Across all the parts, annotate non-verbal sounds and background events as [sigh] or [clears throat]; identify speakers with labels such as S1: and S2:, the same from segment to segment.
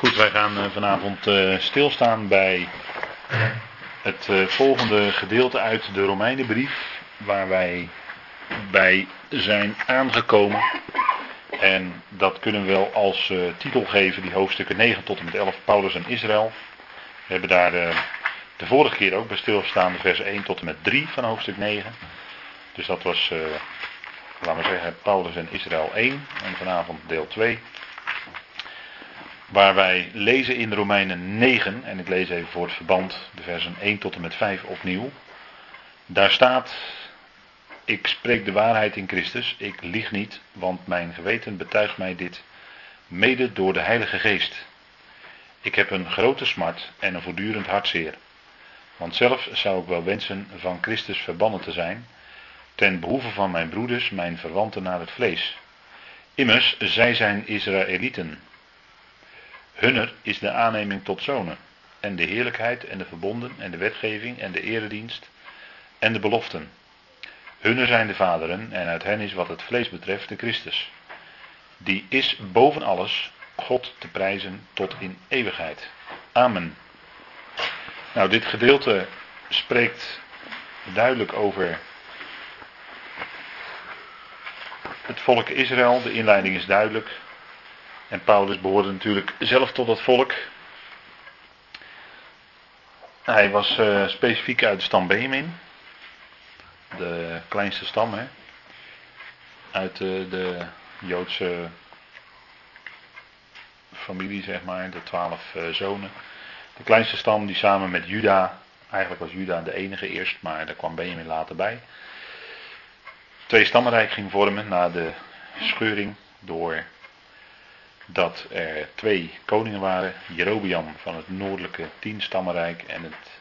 S1: Goed, wij gaan eh, vanavond uh, stilstaan bij het uh, volgende gedeelte uit de Romeinenbrief, waar wij bij zijn aangekomen. En dat kunnen we wel als titel geven, die hoofdstukken 9 tot en met 11, Paulus en Israël. We hebben daar de vorige keer ook bij stilstaan, de versen 1 tot en met 3 van hoofdstuk 9. Dus dat was, laten we zeggen, Paulus en Israël 1 en vanavond deel 2 waar wij lezen in Romeinen 9, en ik lees even voor het verband de versen 1 tot en met 5 opnieuw. Daar staat, ik spreek de waarheid in Christus, ik lieg niet, want mijn geweten betuigt mij dit, mede door de Heilige Geest. Ik heb een grote smart en een voortdurend hartzeer. Want zelf zou ik wel wensen van Christus verbannen te zijn, ten behoeve van mijn broeders, mijn verwanten naar het vlees. Immers, zij zijn Israëlieten, Hunner is de aanneming tot zonen. En de heerlijkheid en de verbonden en de wetgeving en de eredienst en de beloften. Hunner zijn de vaderen en uit hen is wat het vlees betreft de Christus. Die is boven alles God te prijzen tot in eeuwigheid. Amen. Nou, dit gedeelte spreekt duidelijk over het volk Israël. De inleiding is duidelijk. En Paulus behoorde natuurlijk zelf tot dat volk. Hij was uh, specifiek uit de stam Benjamin. De kleinste stam, hè. Uit uh, de Joodse familie, zeg maar. De twaalf uh, zonen. De kleinste stam die samen met Juda. Eigenlijk was Juda de enige eerst, maar daar kwam Benjamin later bij. Twee stammenrijk ging vormen na de scheuring door dat er twee koningen waren. Jerobeam van het noordelijke tienstammenrijk en het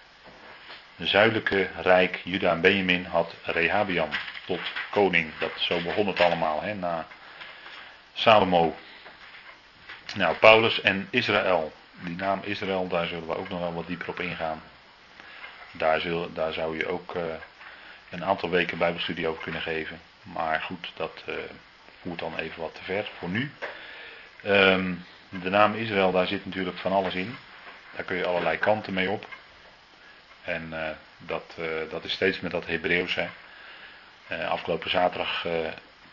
S1: zuidelijke rijk Juda en Benjamin had Rehabiam tot koning. Dat, zo begon het allemaal hè, na Salomo. Nou, Paulus en Israël. Die naam Israël, daar zullen we ook nog wel wat dieper op ingaan. Daar, zul, daar zou je ook uh, een aantal weken bijbelstudie over kunnen geven. Maar goed, dat uh, voert dan even wat te ver voor nu. Um, de naam Israël, daar zit natuurlijk van alles in. Daar kun je allerlei kanten mee op. En uh, dat, uh, dat is steeds met dat Hebreeuws. Uh, afgelopen zaterdag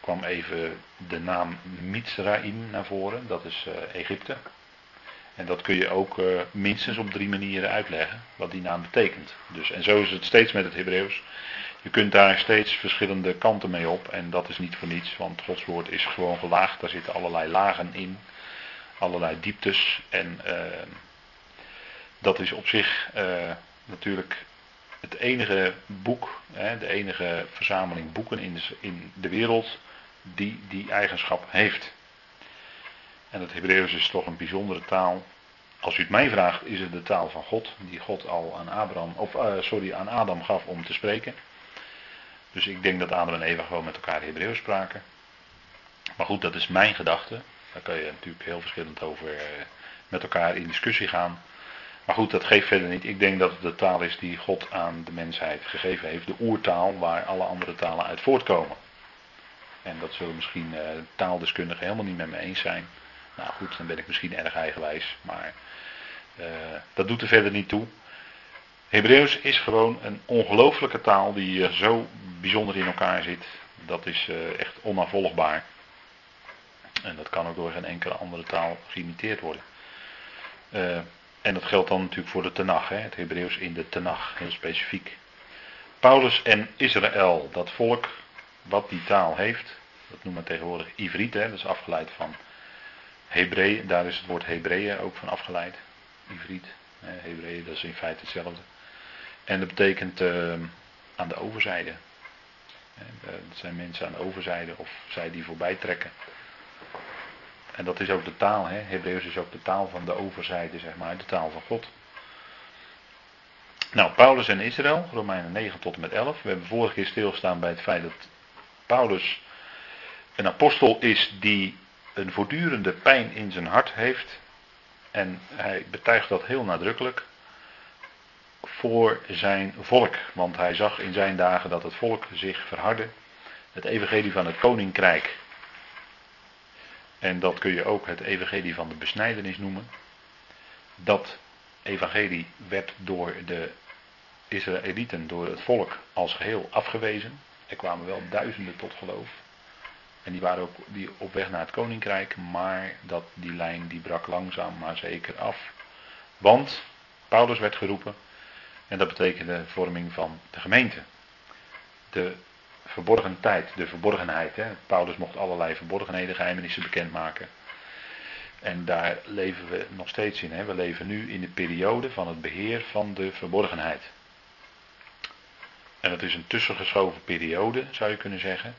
S1: kwam even de naam Mitzraim naar voren. Dat is Egypte. En dat kun je ook minstens op drie manieren uitleggen. Wat die naam betekent. Dus, en zo is het steeds met het Hebreeuws. Je kunt daar steeds verschillende kanten mee op en dat is niet voor niets, want Gods woord is gewoon gelaagd. Daar zitten allerlei lagen in, allerlei dieptes en uh, dat is op zich uh, natuurlijk het enige boek, hè, de enige verzameling boeken in de, in de wereld die die eigenschap heeft. En het Hebreeuws is toch een bijzondere taal. Als u het mij vraagt, is het de taal van God, die God al aan, Abraham, of, uh, sorry, aan Adam gaf om te spreken. Dus ik denk dat Adam en Eva gewoon met elkaar Hebreeuws spraken. Maar goed, dat is mijn gedachte. Daar kan je natuurlijk heel verschillend over eh, met elkaar in discussie gaan. Maar goed, dat geeft verder niet. Ik denk dat het de taal is die God aan de mensheid gegeven heeft. De oertaal waar alle andere talen uit voortkomen. En dat zullen misschien uh, taaldeskundigen helemaal niet met me eens zijn. Nou goed, dan ben ik misschien erg eigenwijs. Maar uh, dat doet er verder niet toe. Hebreeuws is gewoon een ongelooflijke taal die zo bijzonder in elkaar zit. Dat is uh, echt onafvolgbaar. En dat kan ook door geen enkele andere taal geïmiteerd worden. Uh, en dat geldt dan natuurlijk voor de Tenach, het Hebreeuws in de Tenach, heel specifiek. Paulus en Israël, dat volk wat die taal heeft, dat noemen we tegenwoordig Ivriet, dat is afgeleid van Hebreeën, daar is het woord Hebreeën ook van afgeleid. Ivriet, Hebreeën, dat is in feite hetzelfde. En dat betekent uh, aan de overzijde. Dat zijn mensen aan de overzijde of zij die voorbij trekken. En dat is ook de taal, hè? Hebreeuws is ook de taal van de overzijde, zeg maar, de taal van God. Nou, Paulus en Israël, Romeinen 9 tot en met 11. We hebben vorige keer stilgestaan bij het feit dat Paulus een apostel is die een voortdurende pijn in zijn hart heeft. En hij betuigt dat heel nadrukkelijk voor zijn volk. Want hij zag in zijn dagen dat het volk zich verhardde. Het evangelie van het koninkrijk. En dat kun je ook het evangelie van de besnijdenis noemen. Dat evangelie werd door de Israëlieten, door het volk als geheel afgewezen. Er kwamen wel duizenden tot geloof. En die waren ook die op weg naar het koninkrijk, maar dat, die lijn die brak langzaam maar zeker af. Want Paulus werd geroepen en dat betekende vorming van de gemeente. De verborgen tijd, de verborgenheid. Hè. Paulus mocht allerlei verborgenheden, geheimenissen bekendmaken. En daar leven we nog steeds in. Hè. We leven nu in de periode van het beheer van de verborgenheid. En het is een tussengeschoven periode, zou je kunnen zeggen.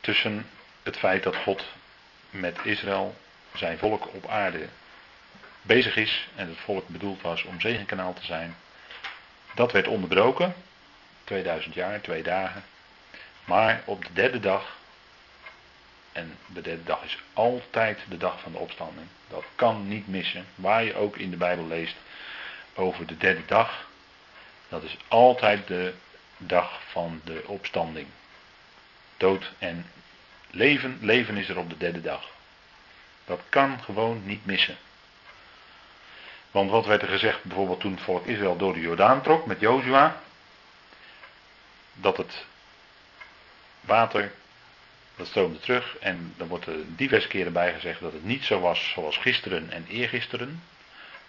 S1: Tussen het feit dat God met Israël, zijn volk op aarde, bezig is. En het volk bedoeld was om zegenkanaal te zijn. Dat werd onderbroken. 2000 jaar, twee dagen. Maar op de derde dag. En de derde dag is altijd de dag van de opstanding. Dat kan niet missen. Waar je ook in de Bijbel leest over de derde dag. Dat is altijd de dag van de opstanding. Dood en leven, leven is er op de derde dag. Dat kan gewoon niet missen. Want wat werd er gezegd bijvoorbeeld toen het volk Israël door de Jordaan trok met Jozua? Dat het water, dat stroomde terug en dan wordt er diverse keren bij gezegd dat het niet zo was zoals gisteren en eergisteren.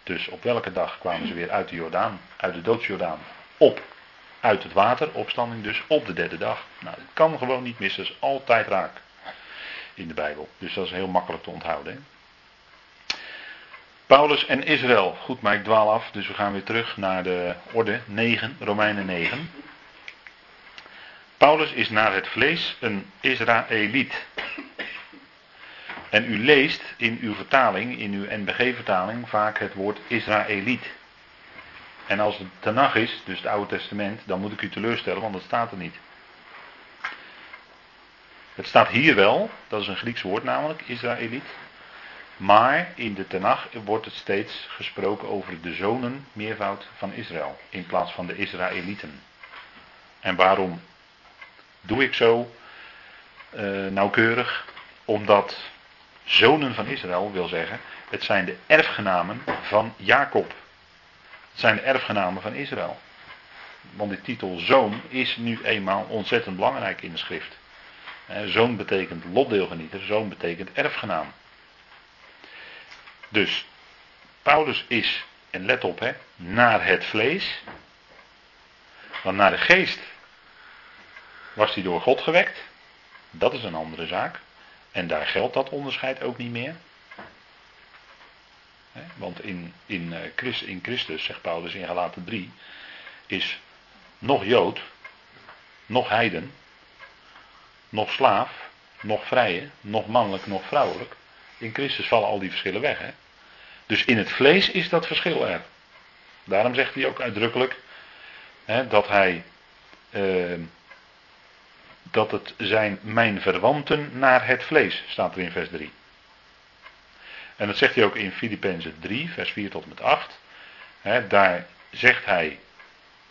S1: Dus op welke dag kwamen ze weer uit de Jordaan, uit de doodsjordaan, op, uit het water, opstanding dus, op de derde dag. Nou, het kan gewoon niet missen, dat is altijd raak in de Bijbel. Dus dat is heel makkelijk te onthouden. Hè? Paulus en Israël. Goed, maar ik dwaal af, dus we gaan weer terug naar de orde 9, Romeinen 9. Paulus is naar het vlees een Israëliet. En u leest in uw vertaling, in uw NBG-vertaling, vaak het woord Israëliet. En als het Tanach is, dus het Oude Testament, dan moet ik u teleurstellen, want dat staat er niet. Het staat hier wel, dat is een Grieks woord namelijk, Israëliet. Maar in de Tenach wordt het steeds gesproken over de zonen, meervoud van Israël, in plaats van de Israëlieten. En waarom doe ik zo uh, nauwkeurig? Omdat zonen van Israël wil zeggen, het zijn de erfgenamen van Jacob. Het zijn de erfgenamen van Israël. Want de titel zoon is nu eenmaal ontzettend belangrijk in de schrift. Zoon betekent lotdeelgenieter, zoon betekent erfgenaam. Dus Paulus is, en let op hè, naar het vlees. Want naar de geest was hij door God gewekt. Dat is een andere zaak. En daar geldt dat onderscheid ook niet meer. Want in, in, eh, in Christus, zegt Paulus in Galaten 3, is nog Jood, nog heiden, nog slaaf, nog vrije, nog mannelijk, nog vrouwelijk. In Christus vallen al die verschillen weg. Hè? Dus in het vlees is dat verschil er. Daarom zegt hij ook uitdrukkelijk hè, dat hij. Uh, dat het zijn mijn verwanten naar het vlees, staat er in vers 3. En dat zegt hij ook in Filippenzen 3, vers 4 tot en met 8. Hè, daar zegt hij,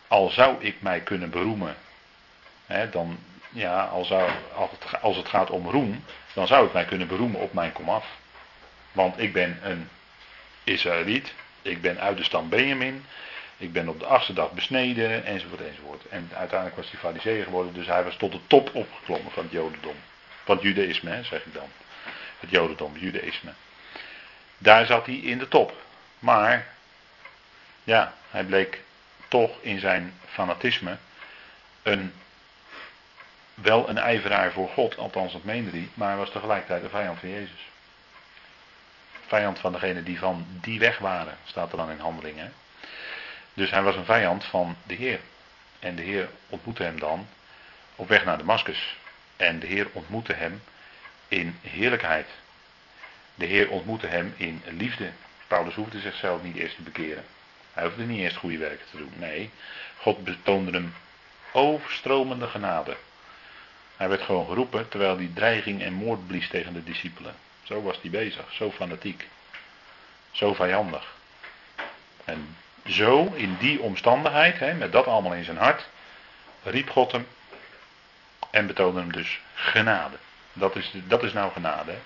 S1: al zou ik mij kunnen beroemen, hè, dan, ja, als het gaat om roem, dan zou ik mij kunnen beroemen op mijn komaf. Want ik ben een Israëliet, ik ben uit de stam Benjamin, ik ben op de achtste dag besneden, enzovoort, enzovoort. En uiteindelijk was hij fariseer geworden, dus hij was tot de top opgeklommen van het jodendom. Van het judaïsme, zeg ik dan. Het jodendom, judaïsme. Daar zat hij in de top. Maar, ja, hij bleek toch in zijn fanatisme een wel een ijveraar voor God, althans dat meende hij, maar hij was tegelijkertijd een vijand van Jezus. Vijand van degene die van die weg waren, staat er dan in handelingen. Dus hij was een vijand van de Heer. En de Heer ontmoette hem dan op weg naar Damascus. En de Heer ontmoette hem in heerlijkheid. De Heer ontmoette hem in liefde. Paulus hoefde zichzelf niet eerst te bekeren. Hij hoefde niet eerst goede werken te doen. Nee, God betoonde hem overstromende genade. Hij werd gewoon geroepen terwijl hij dreiging en moord blies tegen de discipelen. Zo was hij bezig, zo fanatiek, zo vijandig. En zo, in die omstandigheid, hè, met dat allemaal in zijn hart, riep God hem en betoonde hem dus genade. Dat is, dat is nou genade. Hè.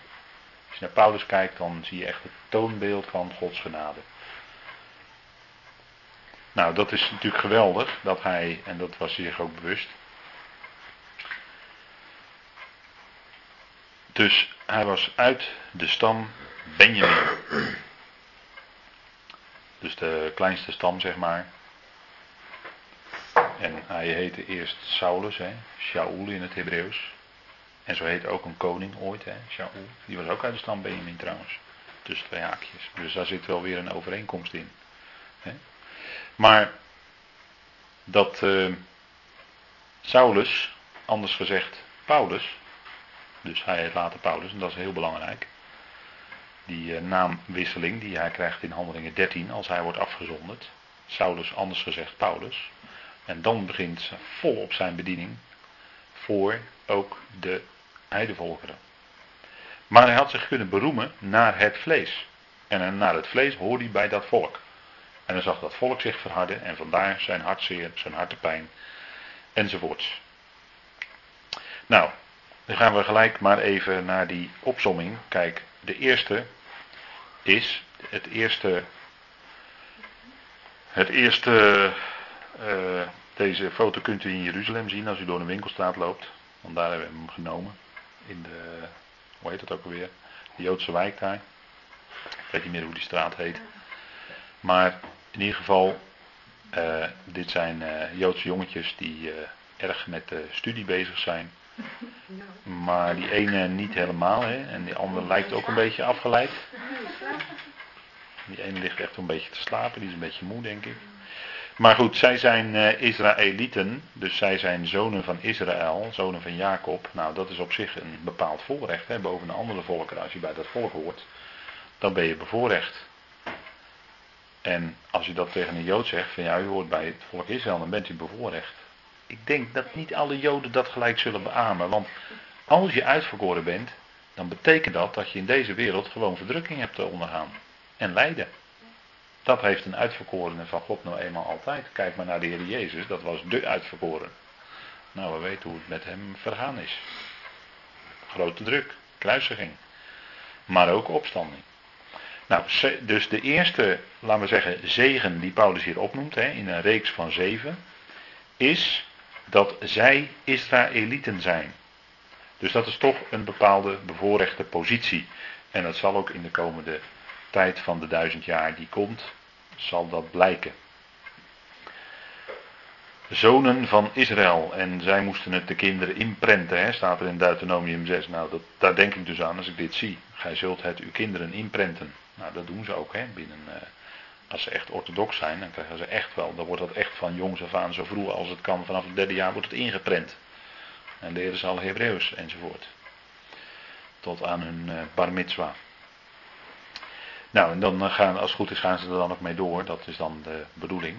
S1: Als je naar Paulus kijkt, dan zie je echt het toonbeeld van Gods genade. Nou, dat is natuurlijk geweldig dat hij, en dat was hij zich ook bewust. Dus hij was uit de stam Benjamin. Dus de kleinste stam, zeg maar. En hij heette eerst Saulus, hè, Shaul in het Hebreeuws. En zo heette ook een koning ooit, hè, Shaul. Die was ook uit de stam Benjamin trouwens. Tussen twee haakjes. Dus daar zit wel weer een overeenkomst in. Hè. Maar dat uh, Saulus, anders gezegd Paulus, dus hij heet later Paulus en dat is heel belangrijk. Die uh, naamwisseling die hij krijgt in Handelingen 13 als hij wordt afgezonderd. Saulus, anders gezegd Paulus. En dan begint volop zijn bediening voor ook de heidevolkeren. Maar hij had zich kunnen beroemen naar het vlees. En naar het vlees hoorde hij bij dat volk. En dan zag dat volk zich verharden en vandaar zijn hartzeer, zijn hartepijn enzovoorts. Nou, dan gaan we gelijk maar even naar die opsomming. Kijk, de eerste is, het eerste, het eerste, uh, deze foto kunt u in Jeruzalem zien als u door een winkelstraat loopt. Want daar hebben we hem genomen. In de, hoe heet dat ook alweer? De Joodse wijk daar. Ik weet niet meer hoe die straat heet. Maar in ieder geval, uh, dit zijn uh, Joodse jongetjes die erg met de studie bezig zijn. [laughs] Maar die ene niet helemaal, hè? en die andere lijkt ook een beetje afgeleid. Die ene ligt echt een beetje te slapen, die is een beetje moe, denk ik. Maar goed, zij zijn uh, Israëlieten, dus zij zijn zonen van Israël, zonen van Jacob. Nou, dat is op zich een bepaald voorrecht, hè, boven de andere volken. Als je bij dat volk hoort, dan ben je bevoorrecht. En als je dat tegen een Jood zegt, van ja, u hoort bij het volk Israël, dan bent u bevoorrecht. Ik denk dat niet alle Joden dat gelijk zullen beamen, want als je uitverkoren bent, dan betekent dat dat je in deze wereld gewoon verdrukking hebt te ondergaan. En lijden. Dat heeft een uitverkorene van God nou eenmaal altijd. Kijk maar naar de Heer Jezus, dat was de uitverkoren. Nou, we weten hoe het met hem vergaan is. Grote druk, kruisiging. Maar ook opstanding. Nou, dus de eerste, laten we zeggen, zegen die Paulus hier opnoemt, hè, in een reeks van zeven, is dat zij Israëlieten zijn. Dus dat is toch een bepaalde bevoorrechte positie. En dat zal ook in de komende tijd van de duizend jaar die komt, zal dat blijken. Zonen van Israël. En zij moesten het de kinderen inprenten, hè, staat er in Deuteronomium 6. Nou, dat, daar denk ik dus aan als ik dit zie. Gij zult het uw kinderen inprenten. Nou, dat doen ze ook, hè, binnen... Uh, als ze echt orthodox zijn, dan krijgen ze echt wel, dan wordt dat echt van jongs af aan zo vroeg als het kan, vanaf het derde jaar wordt het ingeprent. En leren ze al Hebreeuws enzovoort. Tot aan hun uh, bar mitzwa. Nou, en dan gaan, als het goed is, gaan ze er dan ook mee door. Dat is dan de bedoeling.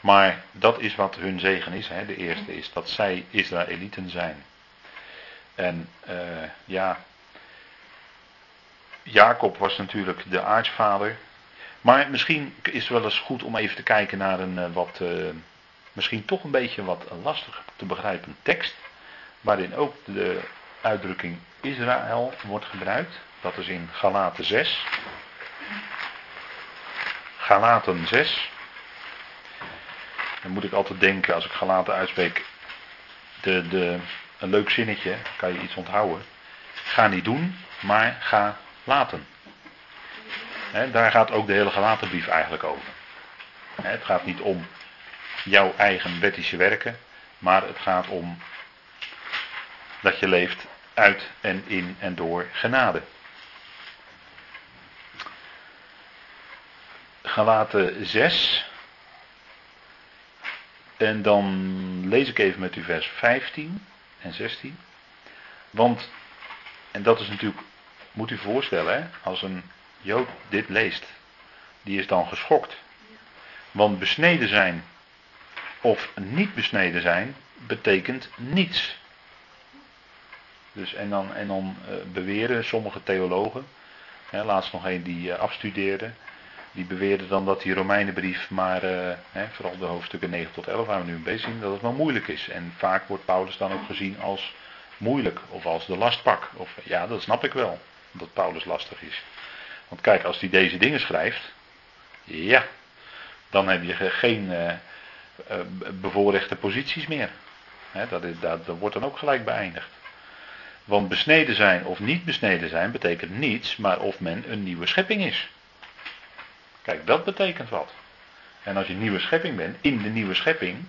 S1: Maar dat is wat hun zegen is. Hè. De eerste is dat zij Israëlieten zijn. En uh, ja, Jacob was natuurlijk de aartsvader. Maar misschien is het wel eens goed om even te kijken naar een uh, wat, uh, misschien toch een beetje wat lastig te begrijpen tekst. Waarin ook de uitdrukking Israël wordt gebruikt. Dat is in Galaten 6. Galaten 6. Dan moet ik altijd denken, als ik Galaten uitspreek, de, de, een leuk zinnetje, kan je iets onthouden. Ga niet doen, maar ga laten. Daar gaat ook de hele Galatenbrief eigenlijk over. het gaat niet om jouw eigen wettische werken, maar het gaat om dat je leeft uit en in en door genade. Galaten 6. En dan lees ik even met u vers 15 en 16. Want, en dat is natuurlijk, moet u voorstellen, hè, als een Jood dit leest, die is dan geschokt. Want besneden zijn of niet besneden zijn, betekent niets. Dus en dan, en dan uh, beweren sommige theologen, hè, laatst nog een die uh, afstudeerde, die beweerde dan dat die Romeinenbrief maar, uh, hè, vooral de hoofdstukken 9 tot 11 waar we nu bezig zijn, dat het maar moeilijk is. En vaak wordt Paulus dan ook gezien als moeilijk of als de lastpak. Of, ja, dat snap ik wel. dat Paulus lastig is. Want kijk, als hij deze dingen schrijft, ja, dan heb je geen uh, bevoorrechte posities meer. dat, is, dat, dat wordt dan ook gelijk beëindigd. Want besneden zijn of niet besneden zijn betekent niets, maar of men een nieuwe schepping is. Kijk, dat betekent wat. En als je een nieuwe schepping bent, in de nieuwe schepping,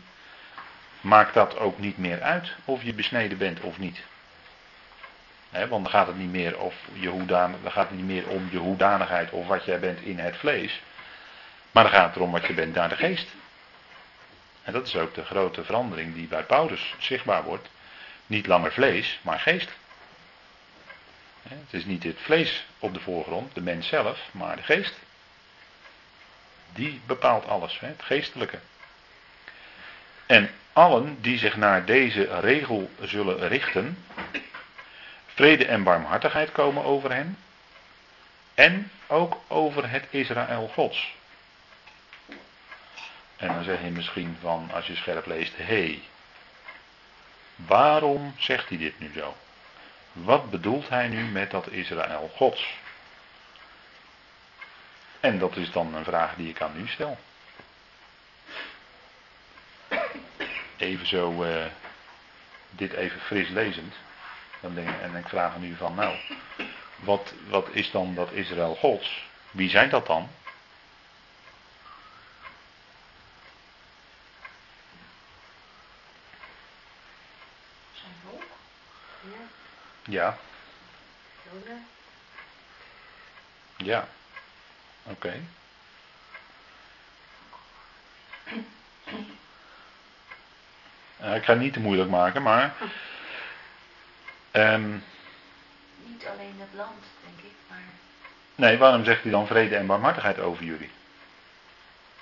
S1: maakt dat ook niet meer uit of je besneden bent of niet. Want dan gaat het niet meer, of je gaat niet meer om je hoedanigheid of wat jij bent in het vlees. Maar dan gaat het erom wat je bent naar de geest. En dat is ook de grote verandering die bij Paulus zichtbaar wordt. Niet langer vlees, maar geest. Het is niet het vlees op de voorgrond, de mens zelf, maar de geest. Die bepaalt alles, het geestelijke. En allen die zich naar deze regel zullen richten, vrede en barmhartigheid komen over hen. En ook over het Israël Gods. En dan zeg je misschien van, als je scherp leest, hé, hey, waarom zegt hij dit nu zo? Wat bedoelt hij nu met dat Israël Gods? En dat is dan een vraag die ik aan u stel. Even zo, uh, dit even fris lezend. Dan denk, en ik vraag aan u van, nou, wat, wat is dan dat Israël Gods? Wie zijn dat dan?
S2: Zijn volk? Ja.
S1: Ja. Ja. Oké. ik ga het niet te moeilijk maken, maar. Um,
S2: niet alleen het land, denk ik, maar.
S1: Nee, waarom zegt hij dan vrede en barmhartigheid over jullie?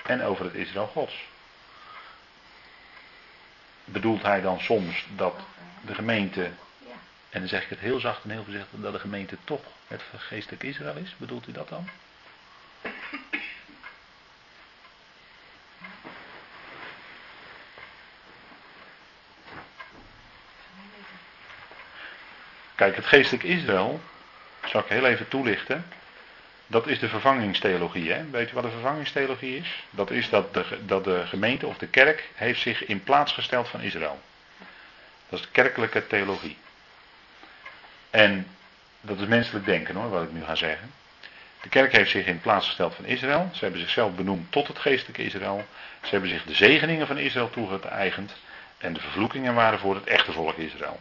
S1: En over het Israël Gods? Bedoelt hij dan soms dat de gemeente. En dan zeg ik het heel zacht en heel voorzichtig dat de gemeente toch het geestelijk Israël is? Bedoelt u dat dan? Kijk, het geestelijk Israël, zal ik heel even toelichten. Dat is de vervangingstheologie. Hè? Weet je wat de vervangingstheologie is? Dat is dat de, dat de gemeente of de kerk heeft zich in plaats gesteld van Israël. Dat is de kerkelijke theologie. En dat is menselijk denken hoor, wat ik nu ga zeggen. De kerk heeft zich in plaats gesteld van Israël. Ze hebben zichzelf benoemd tot het geestelijke Israël. Ze hebben zich de zegeningen van Israël toegeëigend. En de vervloekingen waren voor het echte volk Israël.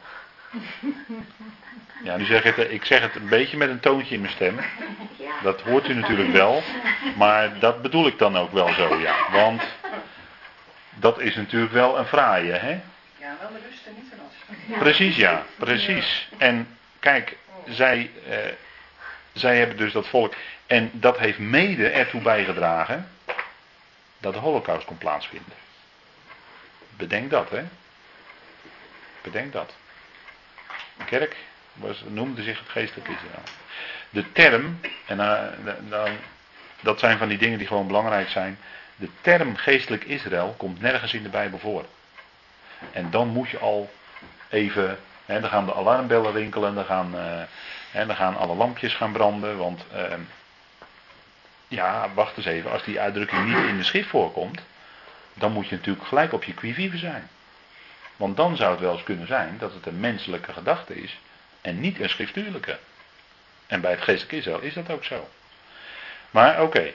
S1: Ja, nu zeg ik, het, ik zeg het een beetje met een toontje in mijn stem. Dat hoort u natuurlijk wel. Maar dat bedoel ik dan ook wel zo, ja. Want dat is natuurlijk wel een fraaie, hè?
S2: Ja, wel de rust en niet de
S1: Precies, ja. Precies. En kijk, zij, eh, zij hebben dus dat volk. En dat heeft mede ertoe bijgedragen dat de holocaust kon plaatsvinden. Bedenk dat, hè? Bedenk dat. Kerk noemde zich het geestelijk Israël. De term, en uh, dat zijn van die dingen die gewoon belangrijk zijn. De term geestelijk Israël komt nergens in de Bijbel voor. En dan moet je al even, hè, dan gaan de alarmbellen rinkelen, dan gaan, uh, dan gaan alle lampjes gaan branden. Want uh, ja, wacht eens even, als die uitdrukking niet in de schrift voorkomt, dan moet je natuurlijk gelijk op je quivive zijn. Want dan zou het wel eens kunnen zijn dat het een menselijke gedachte is en niet een schriftuurlijke. En bij het geestelijk Israël is dat ook zo. Maar oké,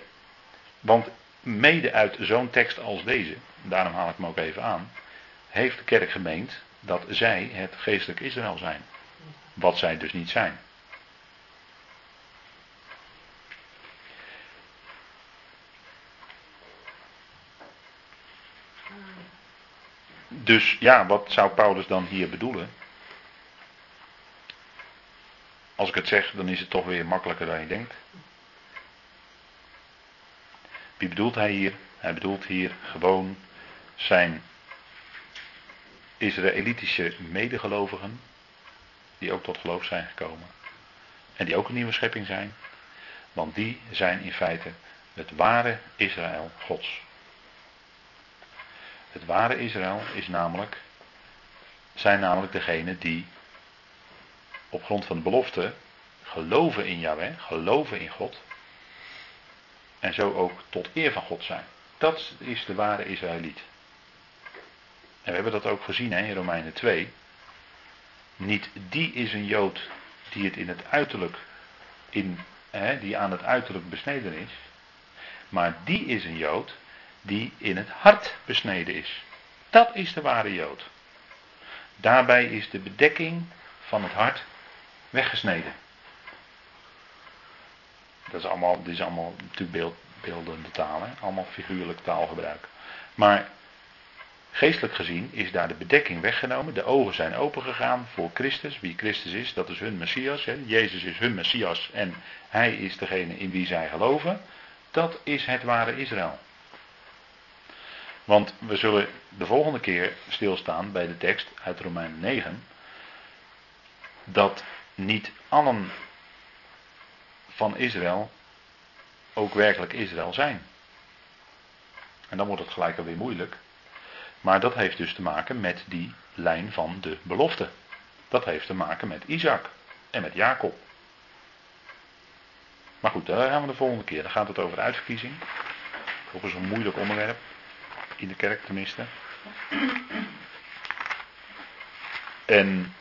S1: want mede uit zo'n tekst als deze, daarom haal ik hem ook even aan, heeft de kerk gemeend dat zij het geestelijk Israël zijn. Wat zij dus niet zijn. Dus ja, wat zou Paulus dan hier bedoelen? Als ik het zeg, dan is het toch weer makkelijker dan je denkt. Wie bedoelt hij hier? Hij bedoelt hier gewoon zijn Israëlitische medegelovigen, die ook tot geloof zijn gekomen. En die ook een nieuwe schepping zijn. Want die zijn in feite het ware Israël Gods. Het ware Israël is namelijk, zijn namelijk degene die op grond van de belofte geloven in Yahweh, geloven in God. En zo ook tot eer van God zijn. Dat is de ware Israëliet. En we hebben dat ook gezien hè, in Romeinen 2. Niet die is een Jood die het in het uiterlijk, in, hè, die aan het uiterlijk besneden is. Maar die is een Jood die in het hart besneden is. Dat is de ware Jood. Daarbij is de bedekking van het hart weggesneden. Dat is allemaal, dit is allemaal natuurlijk beeld, beeldende taal, allemaal figuurlijk taalgebruik. Maar geestelijk gezien is daar de bedekking weggenomen. De ogen zijn opengegaan voor Christus. Wie Christus is, dat is hun Messias. Hè? Jezus is hun Messias en hij is degene in wie zij geloven. Dat is het ware Israël. Want we zullen de volgende keer stilstaan bij de tekst uit Romeinen 9. Dat niet allen van Israël ook werkelijk Israël zijn. En dan wordt het gelijk alweer moeilijk. Maar dat heeft dus te maken met die lijn van de belofte. Dat heeft te maken met Isaac en met Jacob. Maar goed, daar gaan we de volgende keer. Dan gaat het over uitverkiezing. Ook een moeilijk onderwerp. In de kerk tenminste. En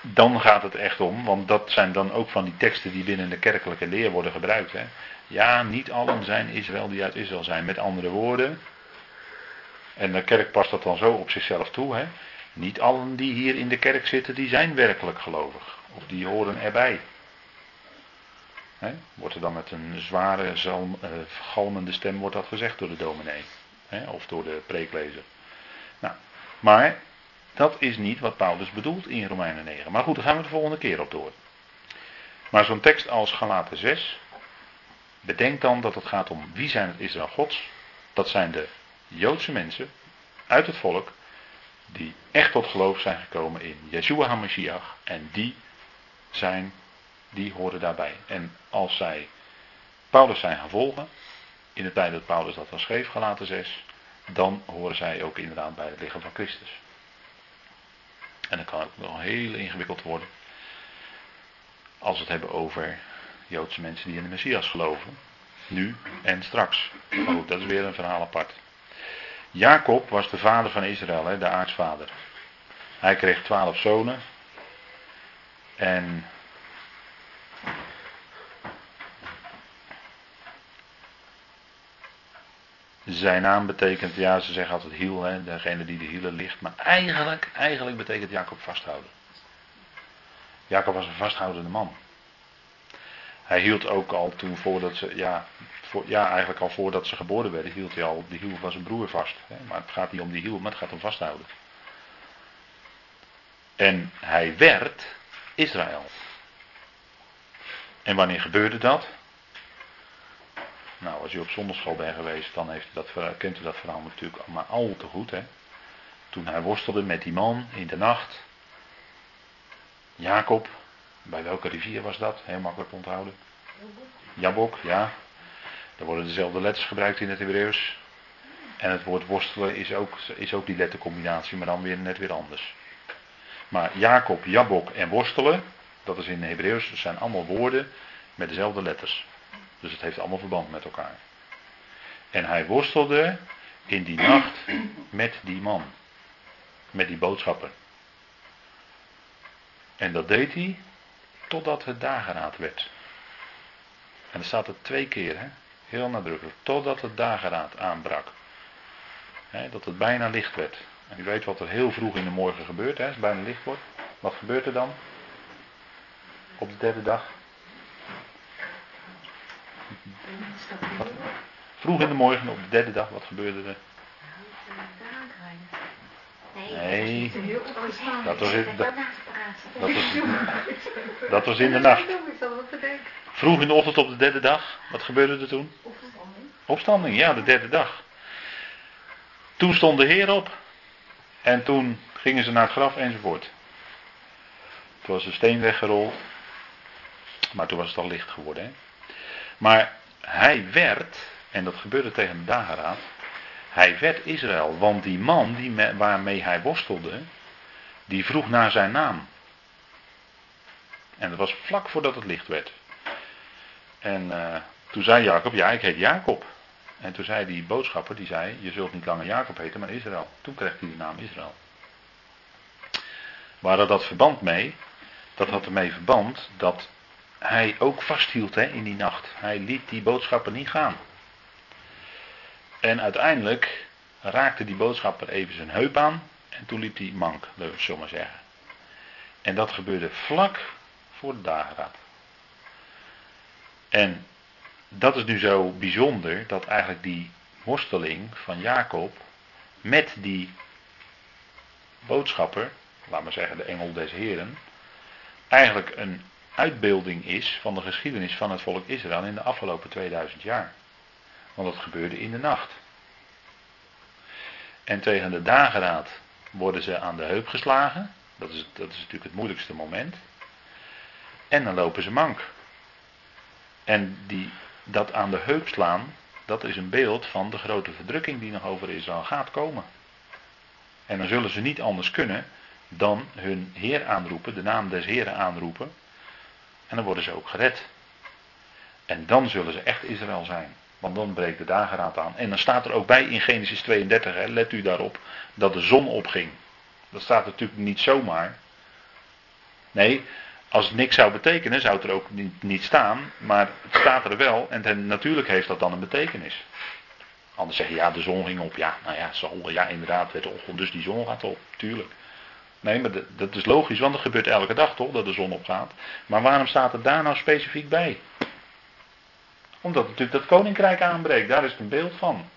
S1: dan gaat het echt om, want dat zijn dan ook van die teksten die binnen de kerkelijke leer worden gebruikt. Hè. Ja, niet allen zijn Israël die uit Israël zijn. Met andere woorden, en de kerk past dat dan zo op zichzelf toe. Hè. Niet allen die hier in de kerk zitten, die zijn werkelijk gelovig. Of die horen erbij. Wordt er dan met een zware, zalm, uh, galmende stem wordt dat gezegd door de dominee. Of door de preeklezer. Nou, maar dat is niet wat Paulus bedoelt in Romeinen 9. Maar goed, daar gaan we de volgende keer op door. Maar zo'n tekst als Galaten 6. Bedenk dan dat het gaat om wie zijn het Israël Gods. Dat zijn de Joodse mensen uit het volk. Die echt tot geloof zijn gekomen in Yeshua HaMashiach. En die zijn, die horen daarbij. En als zij Paulus zijn gaan volgen. In de tijd dat Paulus dat dan schreef, Galaten 6. Dan horen zij ook inderdaad bij het lichaam van Christus. En dan kan het wel heel ingewikkeld worden. Als we het hebben over Joodse mensen die in de Messias geloven. Nu en straks. Maar goed, dat is weer een verhaal apart. Jacob was de vader van Israël, hè, de aartsvader. Hij kreeg twaalf zonen. En Zijn naam betekent, ja ze zeggen altijd hiel, hè, degene die de hielen ligt. Maar eigenlijk, eigenlijk betekent Jacob vasthouden. Jacob was een vasthoudende man. Hij hield ook al toen voordat ze, ja, voor, ja eigenlijk al voordat ze geboren werden, hield hij al de hiel van zijn broer vast. Hè. Maar het gaat niet om die hiel, maar het gaat om vasthouden. En hij werd Israël. En wanneer gebeurde dat? Nou, als u op zondagschool bent geweest, dan heeft dat, kent u dat verhaal natuurlijk maar al te goed. Hè? Toen hij worstelde met die man in de nacht. Jacob, bij welke rivier was dat? Heel makkelijk onthouden. Jabok, ja. Daar worden dezelfde letters gebruikt in het Hebreeuws. En het woord worstelen is ook, is ook die lettercombinatie, maar dan weer net weer anders. Maar Jacob, Jabok en worstelen, dat is in het Hebreeuws, dat zijn allemaal woorden met dezelfde letters. Dus het heeft allemaal verband met elkaar. En hij worstelde in die nacht met die man. Met die boodschapper. En dat deed hij totdat het dageraad werd. En dan staat het twee keer, hè? heel nadrukkelijk. Totdat het dageraad aanbrak. Hè, dat het bijna licht werd. En u weet wat er heel vroeg in de morgen gebeurt, hè, als het bijna licht wordt. Wat gebeurt er dan? Op de derde dag. Vroeg in de morgen op de derde dag, wat gebeurde er? Nee, dat was in, dat, was, dat was in de nacht. Vroeg in de ochtend op de derde dag, wat gebeurde er toen? Opstanding, ja, de derde dag. Toen stond de Heer op. En toen gingen ze naar het graf enzovoort. Toen was de steen weggerold. Maar toen was het al licht geworden. Hè? Maar hij werd, en dat gebeurde tegen de dageraad, hij werd Israël. Want die man die waarmee hij worstelde, die vroeg naar zijn naam. En dat was vlak voordat het licht werd. En uh, toen zei Jacob, ja, ik heet Jacob. En toen zei die boodschapper, die zei, je zult niet langer Jacob heten, maar Israël. Toen kreeg hij de naam Israël. Waar had dat verband mee? Dat had ermee verband dat hij ook vasthield hè, in die nacht. Hij liet die boodschapper niet gaan. En uiteindelijk raakte die boodschapper even zijn heup aan. En toen liep hij mank, zullen we maar zeggen. En dat gebeurde vlak voor de dageraad. En dat is nu zo bijzonder dat eigenlijk die worsteling van Jacob met die boodschapper, laat maar zeggen de engel des Heren, eigenlijk een uitbeelding is van de geschiedenis van het volk Israël in de afgelopen 2000 jaar. Want het gebeurde in de nacht. En tegen de dageraad worden ze aan de heup geslagen. Dat is, dat is natuurlijk het moeilijkste moment. En dan lopen ze mank. En die, dat aan de heup slaan, dat is een beeld van de grote verdrukking die nog over Israël gaat komen. En dan zullen ze niet anders kunnen dan hun Heer aanroepen, de naam des Heeren aanroepen. En dan worden ze ook gered. En dan zullen ze echt Israël zijn. Want dan breekt de dageraad aan. En dan staat er ook bij in Genesis 32, hè, let u daarop, dat de zon opging. Dat staat natuurlijk niet zomaar. Nee, als het niks zou betekenen, zou het er ook niet, niet staan. Maar het staat er wel en natuurlijk heeft dat dan een betekenis. Anders zeg je, ja, de zon ging op. Ja, nou ja, ja inderdaad, werd ochtend, dus die zon gaat op. Tuurlijk. Nee, maar dat is logisch, want dat gebeurt elke dag toch, dat de zon opgaat. Maar waarom staat het daar nou specifiek bij? Omdat natuurlijk dat koninkrijk aanbreekt, daar is het een beeld van.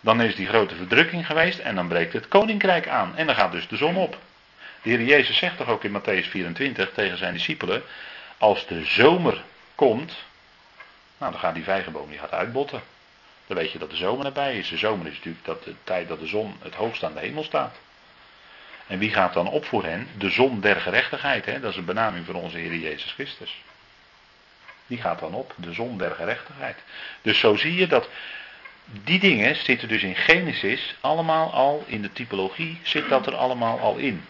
S1: Dan is die grote verdrukking geweest en dan breekt het koninkrijk aan. En dan gaat dus de zon op. De Heer Jezus zegt toch ook in Matthäus 24 tegen zijn discipelen: Als de zomer komt, nou dan gaat die vijgenboom die gaat uitbotten. Dan weet je dat de zomer erbij is. De zomer is natuurlijk dat de tijd dat de zon het hoogst aan de hemel staat. En wie gaat dan op voor hen? De zon der gerechtigheid. Hè? Dat is een benaming voor onze Heer Jezus Christus. Die gaat dan op, de zon der gerechtigheid. Dus zo zie je dat die dingen zitten dus in Genesis allemaal al, in de typologie zit dat er allemaal al in.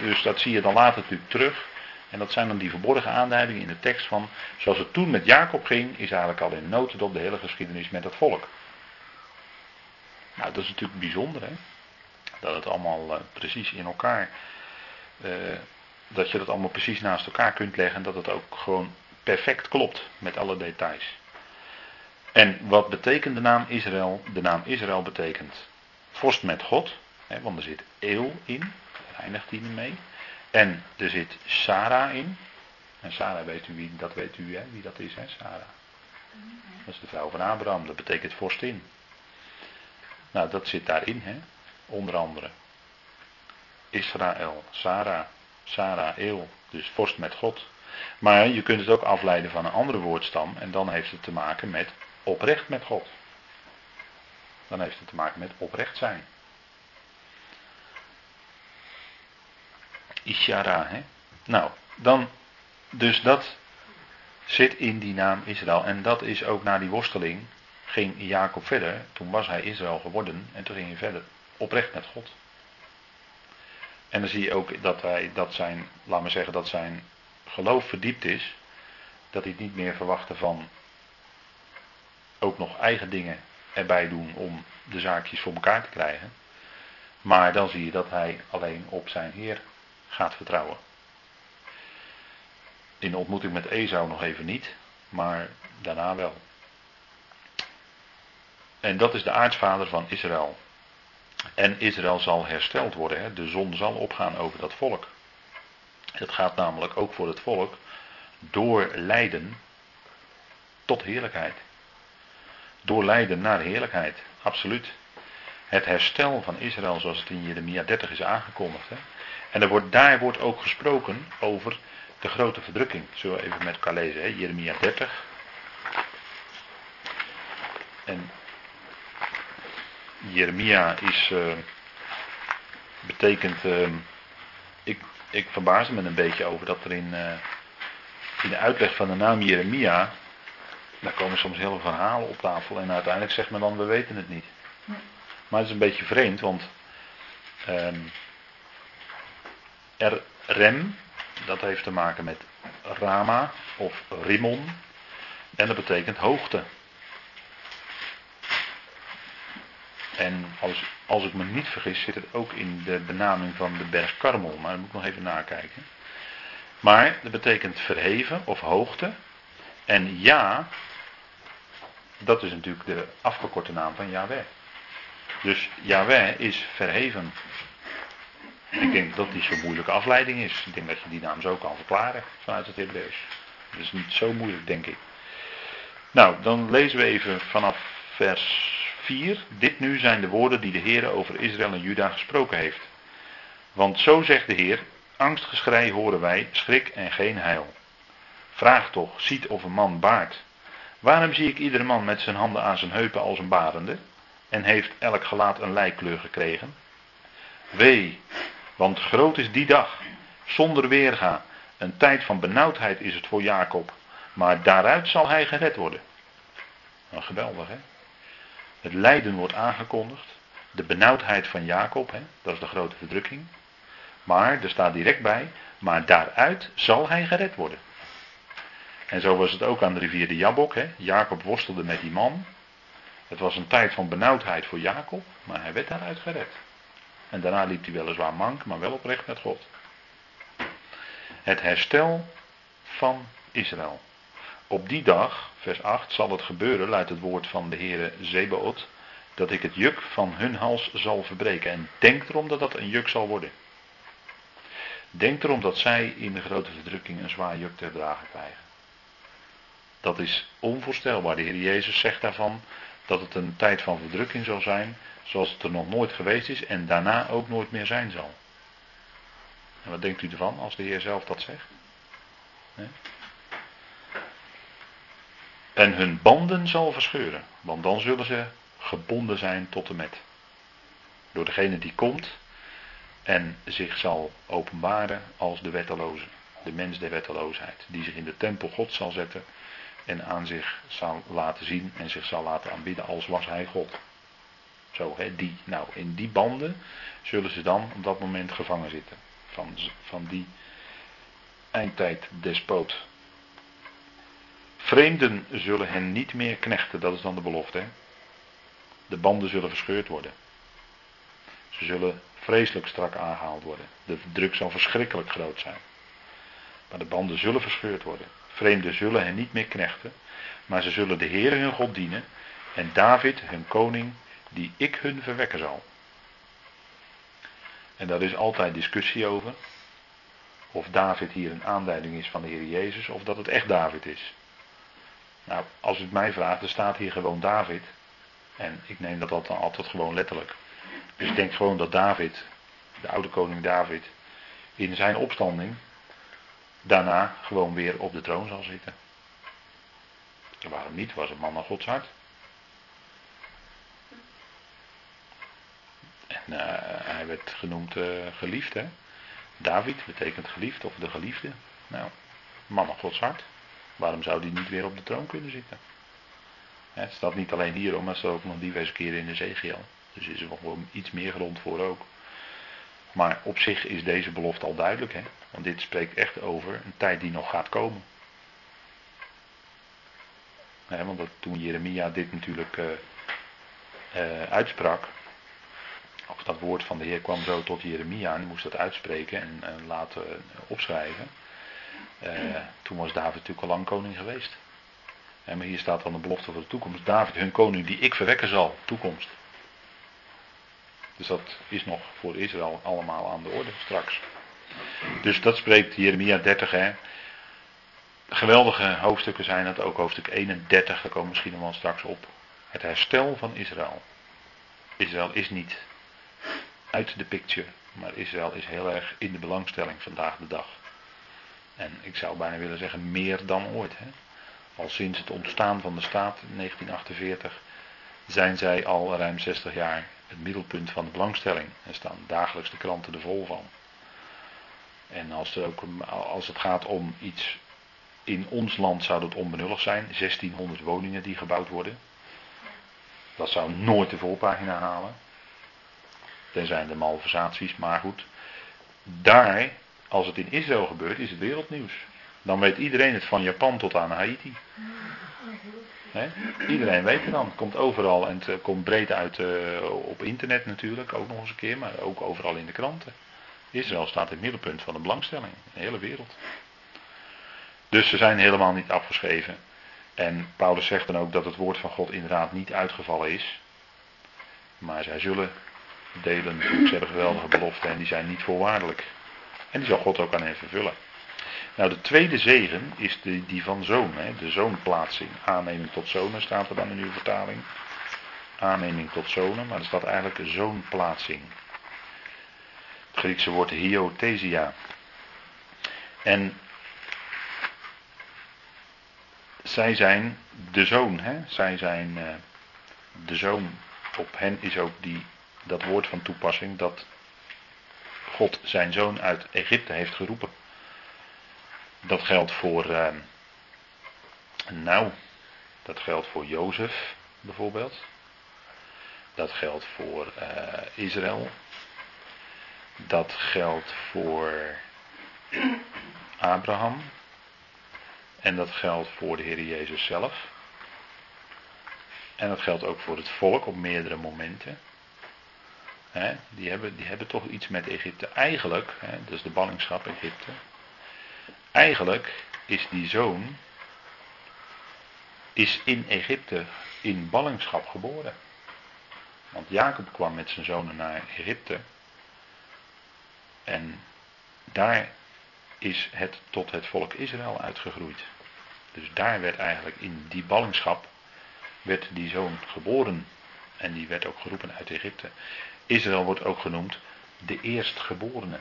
S1: dus dat zie je dan later natuurlijk terug. En dat zijn dan die verborgen aanduidingen in de tekst van, zoals het toen met Jacob ging, is eigenlijk al in notendop de hele geschiedenis met het volk. Nou, dat is natuurlijk bijzonder, hè? Dat het allemaal uh, precies in elkaar, uh, dat je dat allemaal precies naast elkaar kunt leggen, dat het ook gewoon perfect klopt met alle details. En wat betekent de naam Israël? De naam Israël betekent vorst met God, hè, want er zit eeuw in, daar eindigt hij mee. En er zit Sarah in. En Sarah weet u wie dat weet u, hè, wie dat is, hè, Sarah. Dat is de vrouw van Abraham, dat betekent vorstin. Nou, dat zit daarin, hè, onder andere. Israël, Sarah, Sarah, Eel, dus vorst met God. Maar je kunt het ook afleiden van een andere woordstam en dan heeft het te maken met oprecht met God. Dan heeft het te maken met oprecht zijn. Ishara, hè? Nou, dan, dus dat zit in die naam Israël. En dat is ook na die worsteling, ging Jacob verder. Toen was hij Israël geworden en toen ging hij verder oprecht met God. En dan zie je ook dat, hij, dat zijn, laat maar zeggen, dat zijn geloof verdiept is. Dat hij het niet meer verwachtte van ook nog eigen dingen erbij doen om de zaakjes voor elkaar te krijgen. Maar dan zie je dat hij alleen op zijn Heer gaat vertrouwen. In de ontmoeting met Esau nog even niet, maar daarna wel. En dat is de aartsvader van Israël. En Israël zal hersteld worden. Hè? De zon zal opgaan over dat volk. Het gaat namelijk ook voor het volk door lijden tot heerlijkheid. Door lijden naar heerlijkheid, absoluut. Het herstel van Israël zoals het in Jeremia 30 is aangekondigd. Hè? En er wordt, daar wordt ook gesproken over de grote verdrukking. Zullen we even met elkaar lezen, hè? Jeremia 30. En Jeremia is, uh, betekent, uh, ik, ik verbaas me een beetje over dat er in, uh, in de uitleg van de naam Jeremia, daar komen soms hele verhalen op tafel en uiteindelijk zegt men dan, we weten het niet. Maar het is een beetje vreemd, want um, Er, rem, dat heeft te maken met Rama of Rimon. En dat betekent hoogte. En als, als ik me niet vergis, zit het ook in de benaming van de berg Karmel. Maar dat moet ik nog even nakijken. Maar dat betekent verheven of hoogte. En ja, dat is natuurlijk de afgekorte naam van Yahweh. Dus Yahweh is verheven. Ik denk dat die zo'n moeilijke afleiding is. Ik denk dat je die naam zo kan verklaren vanuit het Hebreeuws. Dat is niet zo moeilijk, denk ik. Nou, dan lezen we even vanaf vers 4. Dit nu zijn de woorden die de Heer over Israël en Juda gesproken heeft. Want zo zegt de Heer, angstgeschrei horen wij, schrik en geen heil. Vraag toch, ziet of een man baart. Waarom zie ik iedere man met zijn handen aan zijn heupen als een barende? En heeft elk gelaat een lijkkleur gekregen? Wee, want groot is die dag, zonder weerga. Een tijd van benauwdheid is het voor Jacob, maar daaruit zal hij gered worden. Nou, geweldig hè. Het lijden wordt aangekondigd. De benauwdheid van Jacob, hè, dat is de grote verdrukking. Maar er staat direct bij, maar daaruit zal hij gered worden. En zo was het ook aan de rivier de Jabok. Hè. Jacob worstelde met die man. Het was een tijd van benauwdheid voor Jacob, maar hij werd daaruit gered. En daarna liep hij weliswaar mank, maar wel oprecht met God. Het herstel van Israël. Op die dag, vers 8, zal het gebeuren, luidt het woord van de Heere Zebaot, dat ik het juk van hun hals zal verbreken. En denk erom dat dat een juk zal worden. Denk erom dat zij in de grote verdrukking een zwaar juk te dragen krijgen. Dat is onvoorstelbaar. De Heer Jezus zegt daarvan dat het een tijd van verdrukking zal zijn, zoals het er nog nooit geweest is en daarna ook nooit meer zijn zal. En wat denkt u ervan als de Heer zelf dat zegt? En hun banden zal verscheuren, want dan zullen ze gebonden zijn tot de met. Door degene die komt en zich zal openbaren als de wetteloze, de mens der wetteloosheid, die zich in de tempel God zal zetten en aan zich zal laten zien en zich zal laten aanbidden als was hij God. Zo, hè, die. Nou, in die banden zullen ze dan op dat moment gevangen zitten. Van, van die eindtijd despoot. Vreemden zullen hen niet meer knechten, dat is dan de belofte. Hè? De banden zullen verscheurd worden. Ze zullen vreselijk strak aangehaald worden. De druk zal verschrikkelijk groot zijn. Maar de banden zullen verscheurd worden. Vreemden zullen hen niet meer knechten, maar ze zullen de Heer hun God dienen en David hun koning die ik hun verwekken zal. En daar is altijd discussie over. Of David hier een aanduiding is van de Heer Jezus of dat het echt David is. Nou, als u het mij vraagt, er staat hier gewoon David. En ik neem dat dan altijd gewoon letterlijk. Dus ik denk gewoon dat David, de oude koning David, in zijn opstanding daarna gewoon weer op de troon zal zitten. En waarom niet? Was een man naar Gods hart. Uh, hij werd genoemd uh, geliefd, hè? David betekent geliefd of de geliefde. Nou, man naar Gods hart. Waarom zou die niet weer op de troon kunnen zitten? Het staat niet alleen hier, maar het staat ook nog diverse keren in de Ezekiel. Dus is er nog wel iets meer grond voor ook. Maar op zich is deze belofte al duidelijk, hè? want dit spreekt echt over een tijd die nog gaat komen. want toen Jeremia dit natuurlijk uh, uh, uitsprak, of dat woord van de Heer kwam zo tot Jeremia en moest dat uitspreken en, en laten opschrijven. Uh, toen was David natuurlijk al lang koning geweest. maar hier staat dan de belofte voor de toekomst. David, hun koning die ik verwekken zal, toekomst. Dus dat is nog voor Israël allemaal aan de orde straks. Dus dat spreekt Jeremia 30. Hè. Geweldige hoofdstukken zijn het, ook hoofdstuk 31, daar komen misschien nog wel straks op. Het herstel van Israël. Israël is niet uit de picture, maar Israël is heel erg in de belangstelling vandaag de dag. En ik zou bijna willen zeggen meer dan ooit. Hè. Al sinds het ontstaan van de staat in 1948 zijn zij al ruim 60 jaar het middelpunt van de belangstelling. Er staan dagelijks de kranten er vol van. En als, er ook, als het gaat om iets in ons land zou dat onbenullig zijn. 1600 woningen die gebouwd worden. Dat zou nooit de volpagina halen. Tenzij de malversaties, maar goed. Daar als het in Israël gebeurt, is het wereldnieuws. Dan weet iedereen het van Japan tot aan Haiti. Iedereen weet het dan. Het komt overal en het komt breed uit uh, op internet natuurlijk, ook nog eens een keer, maar ook overal in de kranten. Israël staat in het middelpunt van de belangstelling in de hele wereld. Dus ze zijn helemaal niet afgeschreven. En Paulus zegt dan ook dat het woord van God inderdaad niet uitgevallen is. Maar zij zullen delen. Ze hebben geweldige beloften en die zijn niet voorwaardelijk. En die zal God ook aan hen vervullen. Nou, de tweede zegen is de, die van zoon, hè, de zoonplaatsing. Aanneming tot zonen staat er dan in uw vertaling. Aanneming tot zonen, maar er staat eigenlijk zoonplaatsing. Het Griekse woord hiothesia. En zij zijn de zoon, hè? zij zijn uh, de zoon. Op hen is ook die, dat woord van toepassing dat God zijn zoon uit Egypte heeft geroepen. Dat geldt voor, uh, nou, dat geldt voor Jozef bijvoorbeeld. Dat geldt voor uh, Israël. Dat geldt voor Abraham. En dat geldt voor de Heer Jezus zelf. En dat geldt ook voor het volk op meerdere momenten. Die, hebben, die hebben toch iets met Egypte. Eigenlijk, dat is de ballingschap Egypte. Eigenlijk is die zoon is in Egypte in ballingschap geboren. Want Jacob kwam met zijn zonen naar Egypte. En daar is het tot het volk Israël uitgegroeid. Dus daar werd eigenlijk in die ballingschap werd die zoon geboren. En die werd ook geroepen uit Egypte. Israël wordt ook genoemd de eerstgeborene.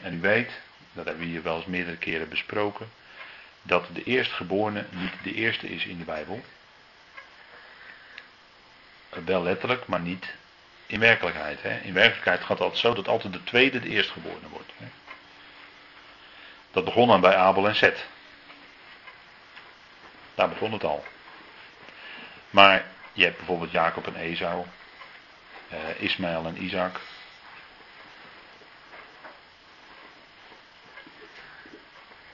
S1: En u weet, dat hebben we hier wel eens meerdere keren besproken, dat de eerstgeborene niet de eerste is in de Bijbel. Wel letterlijk, maar niet in werkelijkheid. Hè. In werkelijkheid gaat altijd zo dat altijd de tweede de eerstgeborene wordt. Hè. Dat begon dan bij Abel en Seth. Daar begon het al. Maar je hebt bijvoorbeeld Jacob en Esau, uh, Ismaël en Isaac.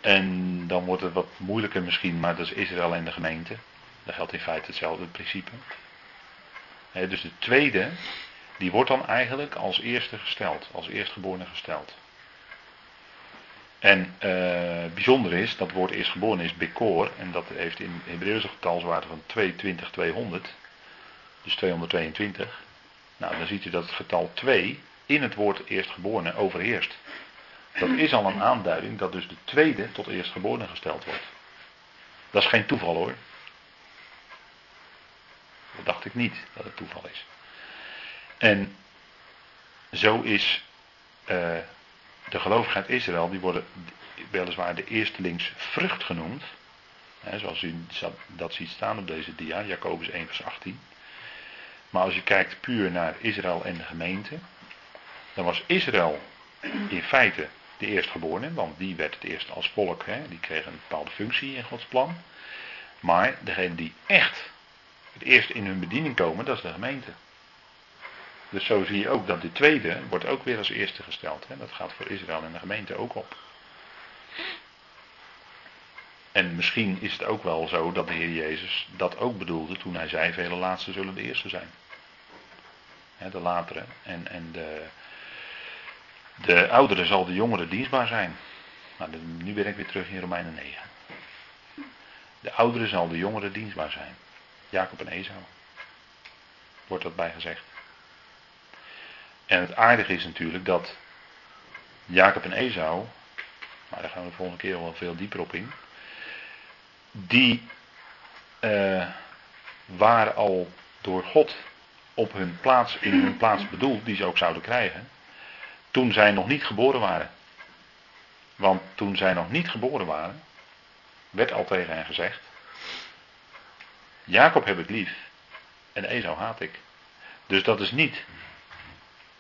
S1: En dan wordt het wat moeilijker misschien, maar dat is Israël en de gemeente. Daar geldt in feite hetzelfde principe. dus de tweede, die wordt dan eigenlijk als eerste gesteld, als eerstgeborene gesteld. En uh, bijzonder is, dat woord eerstgeboren is Bekor. En dat heeft in Hebreeuwse getalswaarde van 220, 200. Dus 222. Nou, dan ziet u dat het getal 2 in het woord eerstgeborene overheerst. Dat is al een aanduiding dat dus de tweede tot eerstgeborene gesteld wordt. Dat is geen toeval hoor. Dat dacht ik niet dat het toeval is. En zo is uh, de gelovigheid Israël, die worden weliswaar de eerstelings vrucht genoemd. Hè, zoals u dat ziet staan op deze dia, Jacobus 1 vers 18. Maar als je kijkt puur naar Israël en de gemeente, dan was Israël in feite de eerstgeborene, want die werd het eerst als volk, hè, die kreeg een bepaalde functie in Gods plan. Maar degene die echt het eerst in hun bediening komen, dat is de gemeente. Dus zo zie je ook dat de tweede wordt ook weer als eerste gesteld. Hè? Dat gaat voor Israël en de gemeente ook op. En misschien is het ook wel zo dat de Heer Jezus dat ook bedoelde toen hij zei: vele laatste zullen de eerste zijn. De latere. En, en de, de oudere zal de jongere dienstbaar zijn. Nou, nu ben ik weer terug in Romeinen 9. De oudere zal de jongere dienstbaar zijn. Jacob en Esau. Wordt dat bij gezegd. En het aardige is natuurlijk dat Jacob en Esau, maar daar gaan we de volgende keer wel veel dieper op in, die uh, waren al door God op hun plaats, in hun plaats bedoeld, die ze ook zouden krijgen, toen zij nog niet geboren waren. Want toen zij nog niet geboren waren, werd al tegen hen gezegd, Jacob heb ik lief en Esau haat ik. Dus dat is niet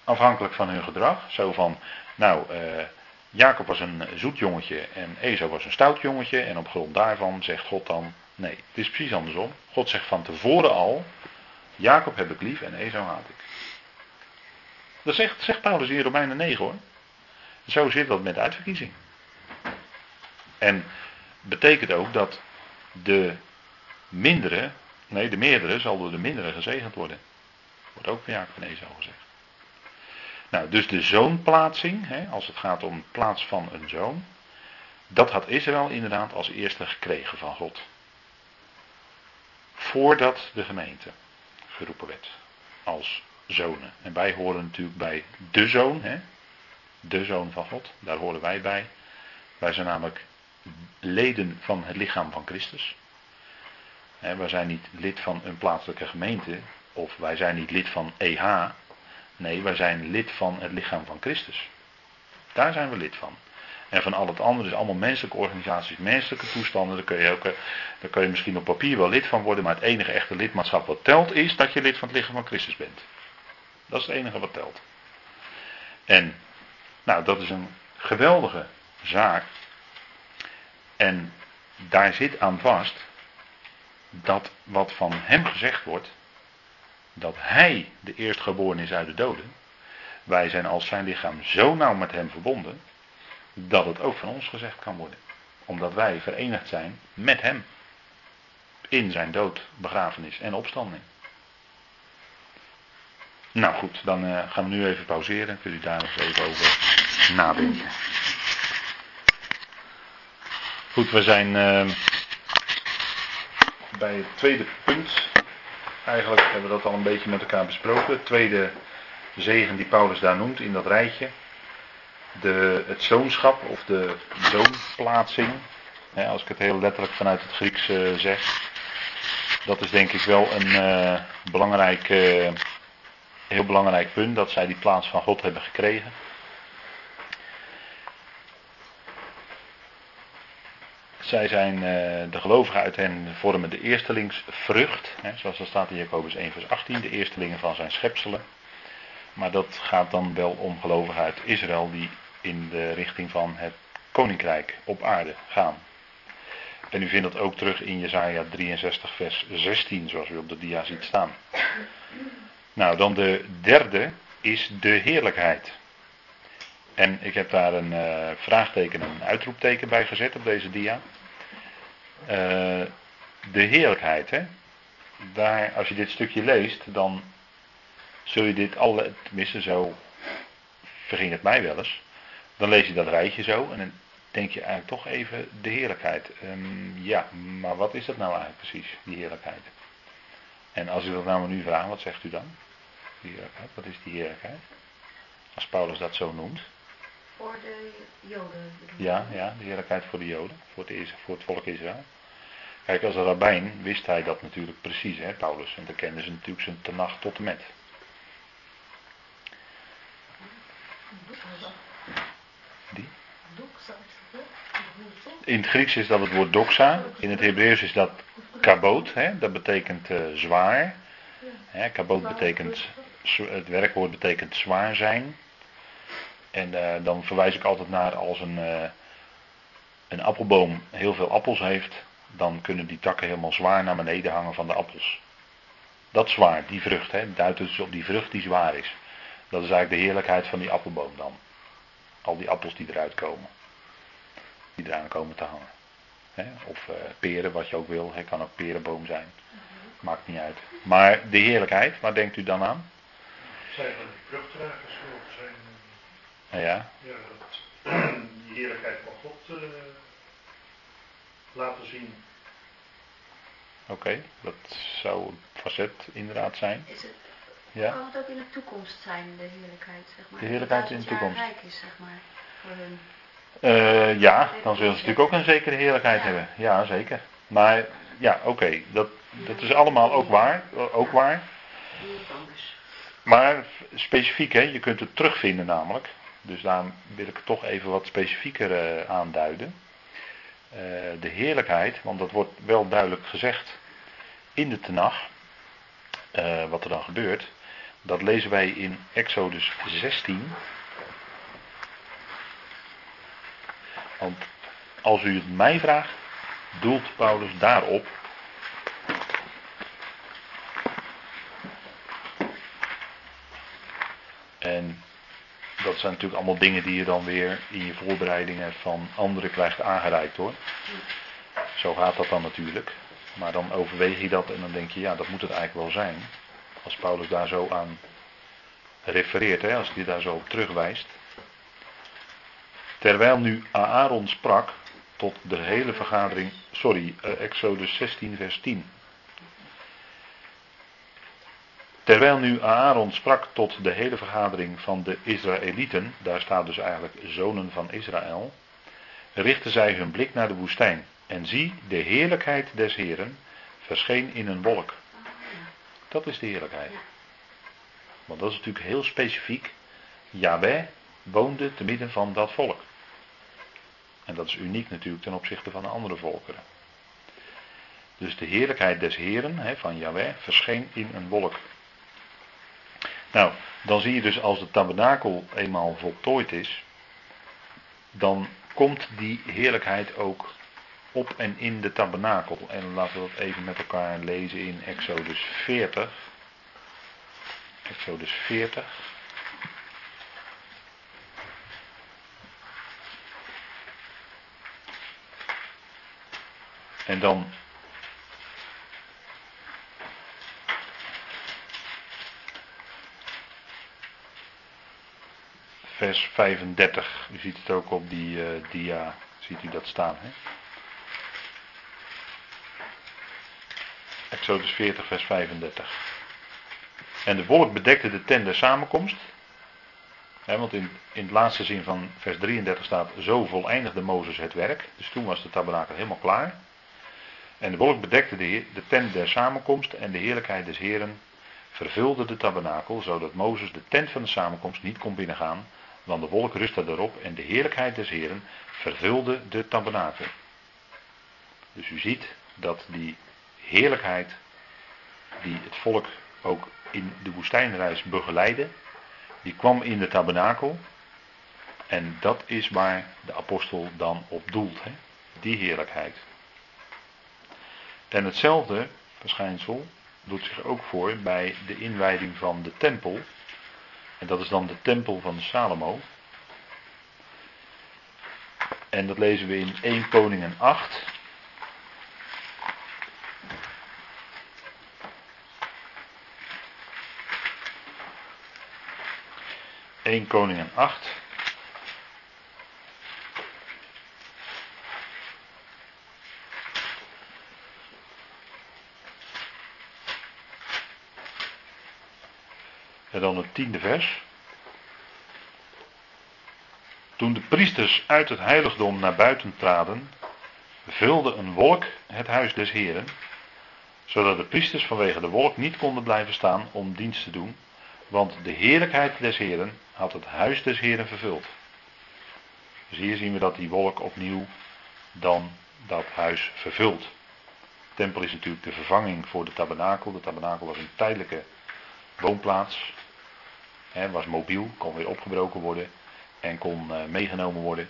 S1: afhankelijk van hun gedrag. Zo van, nou, uh, Jacob was een zoet jongetje en Esau was een stout jongetje. En op grond daarvan zegt God dan, nee, het is precies andersom. God zegt van tevoren al, Jacob heb ik lief en Esau haat ik. Dat zegt, zegt Paulus in Romeinen 9 hoor. Zo zit dat met uitverkiezing. En betekent ook dat de mindere, nee de meerdere zal door de mindere gezegend worden. Wordt ook van Jacob en zo gezegd. Nou, dus de zoonplaatsing, hè, als het gaat om plaats van een zoon, dat had Israël inderdaad als eerste gekregen van God. Voordat de gemeente geroepen werd als zonen. En wij horen natuurlijk bij de zoon, hè? de zoon van God, daar horen wij bij. Wij zijn namelijk leden van het lichaam van Christus. wij zijn niet lid van een plaatselijke gemeente, of wij zijn niet lid van EH. Nee, wij zijn lid van het lichaam van Christus. Daar zijn we lid van. En van al het andere is allemaal menselijke organisaties, menselijke toestanden. Daar kun, je ook, eh, daar kun je misschien op papier wel lid van worden, maar het enige echte lidmaatschap wat telt is dat je lid van het lichaam van Christus bent. Dat is het enige wat telt. En, nou, dat is een geweldige zaak. En daar zit aan vast dat wat van hem gezegd wordt, dat hij de eerstgeboren is uit de doden. Wij zijn als zijn lichaam zo nauw met hem verbonden, dat het ook van ons gezegd kan worden. Omdat wij verenigd zijn met hem. In zijn dood, begrafenis en opstanding. Nou goed, dan uh, gaan we nu even pauzeren. Kun je daar nog even over nadenken. Goed, we zijn uh, bij het tweede punt. Eigenlijk hebben we dat al een beetje met elkaar besproken. Het tweede zegen die Paulus daar noemt in dat rijtje de, het zoonschap of de zoonplaatsing, hè, als ik het heel letterlijk vanuit het Grieks uh, zeg, dat is denk ik wel een uh, belangrijk, uh, heel belangrijk punt, dat zij die plaats van God hebben gekregen. Zij zijn, de gelovigen uit hen vormen de eerstelingsvrucht, hè, zoals dat staat in Jacobus 1 vers 18, de eerstelingen van zijn schepselen. Maar dat gaat dan wel om gelovigen uit Israël die in de richting van het koninkrijk op aarde gaan. En u vindt dat ook terug in Jesaja 63 vers 16 zoals u op de dia ziet staan. Nou, dan de derde is de heerlijkheid. En ik heb daar een uh, vraagteken en een uitroepteken bij gezet op deze dia. Uh, de heerlijkheid, hè. Daar, als je dit stukje leest, dan zul je dit alle, tenminste zo verging het mij wel eens. Dan lees je dat rijtje zo en dan denk je eigenlijk toch even de heerlijkheid. Um, ja, maar wat is dat nou eigenlijk precies, die heerlijkheid? En als u dat nou nu vraagt, wat zegt u dan? Die heerlijkheid, wat is die heerlijkheid? Als Paulus dat zo noemt.
S2: Voor de Joden.
S1: Ja, ja, de heerlijkheid voor de Joden, voor het, voor het volk Israël. Kijk, als rabbijn wist hij dat natuurlijk precies, hè, Paulus. En dan kenden ze natuurlijk zijn tenacht tot en met. Die? In het Grieks is dat het woord doxa. In het Hebreeuws is dat kaboot. Hè? Dat betekent uh, zwaar. Hè? Kaboot betekent, het werkwoord betekent zwaar zijn. En uh, dan verwijs ik altijd naar als een, uh, een appelboom heel veel appels heeft. Dan kunnen die takken helemaal zwaar naar beneden hangen van de appels. Dat zwaar, die vrucht. Hè? Duidt dus op die vrucht die zwaar is. Dat is eigenlijk de heerlijkheid van die appelboom dan. Al die appels die eruit komen. Die eraan komen te hangen. of uh, peren, wat je ook wil. Het kan ook perenboom zijn. Maakt niet uit. Maar de heerlijkheid, waar denkt u dan aan?
S3: Zijn van die vruchtdragers zijn.
S1: Uh, ja.
S3: ja dat, [clears throat] die heerlijkheid van God uh, laten zien.
S1: Oké, okay, dat zou een facet inderdaad zijn.
S2: Is het,
S1: ja.
S2: Kan het ook in de toekomst zijn, de heerlijkheid, zeg maar?
S1: De heerlijkheid in de toekomst.
S2: rijk is, zeg maar, voor hun.
S1: Uh, ja, dan zullen ze natuurlijk ook een zekere heerlijkheid hebben. Ja, zeker. Maar ja, oké, dat, dat is allemaal ook waar. Ook waar. Maar specifiek, hè, je kunt het terugvinden namelijk. Dus daarom wil ik het toch even wat specifieker uh, aanduiden. Uh, de heerlijkheid, want dat wordt wel duidelijk gezegd in de Tenach. wat er dan gebeurt. Dat lezen wij in Exodus 16. Want als u het mij vraagt, doelt Paulus daarop. En dat zijn natuurlijk allemaal dingen die je dan weer in je voorbereidingen van anderen krijgt aangereikt hoor. Zo gaat dat dan natuurlijk. Maar dan overweeg je dat en dan denk je, ja, dat moet het eigenlijk wel zijn. Als Paulus daar zo aan refereert, hè, als hij daar zo op terugwijst. Terwijl nu Aaron sprak tot de hele vergadering, sorry, eh, Exodus 16, vers 10. Terwijl nu Aaron sprak tot de hele vergadering van de Israëlieten, daar staat dus eigenlijk zonen van Israël, richtten zij hun blik naar de woestijn. En zie, de heerlijkheid des Heren verscheen in een wolk. Dat is de heerlijkheid. Want dat is natuurlijk heel specifiek. Yahweh woonde te midden van dat volk. En dat is uniek natuurlijk ten opzichte van de andere volkeren. Dus de heerlijkheid des Heren, van Yahweh, verscheen in een wolk. Nou, dan zie je dus als de tabernakel eenmaal voltooid is, dan komt die heerlijkheid ook op en in de tabernakel. En laten we dat even met elkaar lezen in Exodus 40. Exodus 40. En dan vers 35. U ziet het ook op die uh, dia, ziet u dat staan. Hè? Exodus 40, vers 35. En de wolk bedekte de tent der samenkomst. Hè, want in, in het laatste zin van vers 33 staat: Zo voleindigde Mozes het werk. Dus toen was de tabernakel helemaal klaar. En de wolk bedekte de, de tent der samenkomst en de heerlijkheid des Heren vervulde de tabernakel, zodat Mozes de tent van de samenkomst niet kon binnengaan, want de wolk rustte erop en de heerlijkheid des Heren vervulde de tabernakel. Dus u ziet dat die heerlijkheid die het volk ook in de woestijnreis begeleidde, die kwam in de tabernakel. En dat is waar de apostel dan op doelt, hè? die heerlijkheid. En hetzelfde verschijnsel doet zich ook voor bij de inwijding van de tempel. En dat is dan de tempel van Salomo. En dat lezen we in 1 Koningen 8. 1 Koningen 8. En dan het tiende vers. Toen de priesters uit het heiligdom naar buiten traden, vulde een wolk het huis des Heren, zodat de priesters vanwege de wolk niet konden blijven staan om dienst te doen, want de heerlijkheid des Heren had het huis des Heren vervuld. Dus hier zien we dat die wolk opnieuw dan dat huis vervult. De tempel is natuurlijk de vervanging voor de tabernakel. De tabernakel was een tijdelijke woonplaats. He, was mobiel, kon weer opgebroken worden en kon uh, meegenomen worden.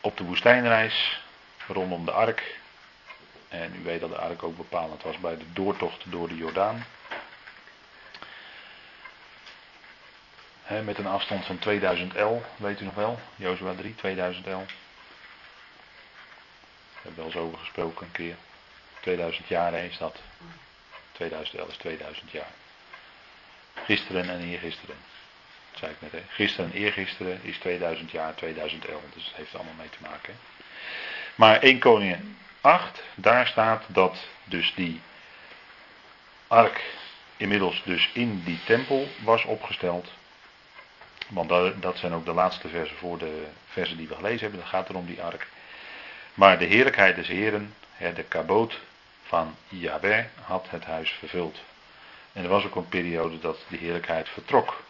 S1: Op de woestijnreis rondom de ark. En u weet dat de ark ook bepalend was bij de doortocht door de Jordaan. met een afstand van 2000 L, weet u nog wel? Jozua 3, 2000 L. We hebben wel eens over gesproken een keer. 2000 jaar is dat. 2000 L is 2000 jaar. Gisteren en eergisteren. Dat zei ik net, hè. Gisteren en eergisteren is 2000 jaar, 2000 L. Dus het heeft allemaal mee te maken. Maar 1 Koningen 8, daar staat dat dus die ark inmiddels dus in die tempel was opgesteld. Want dat zijn ook de laatste versen voor de versen die we gelezen hebben. Dat gaat er om die ark. Maar de heerlijkheid des Heren, de kaboot van Yahweh, had het huis vervuld. En er was ook een periode dat de heerlijkheid vertrok.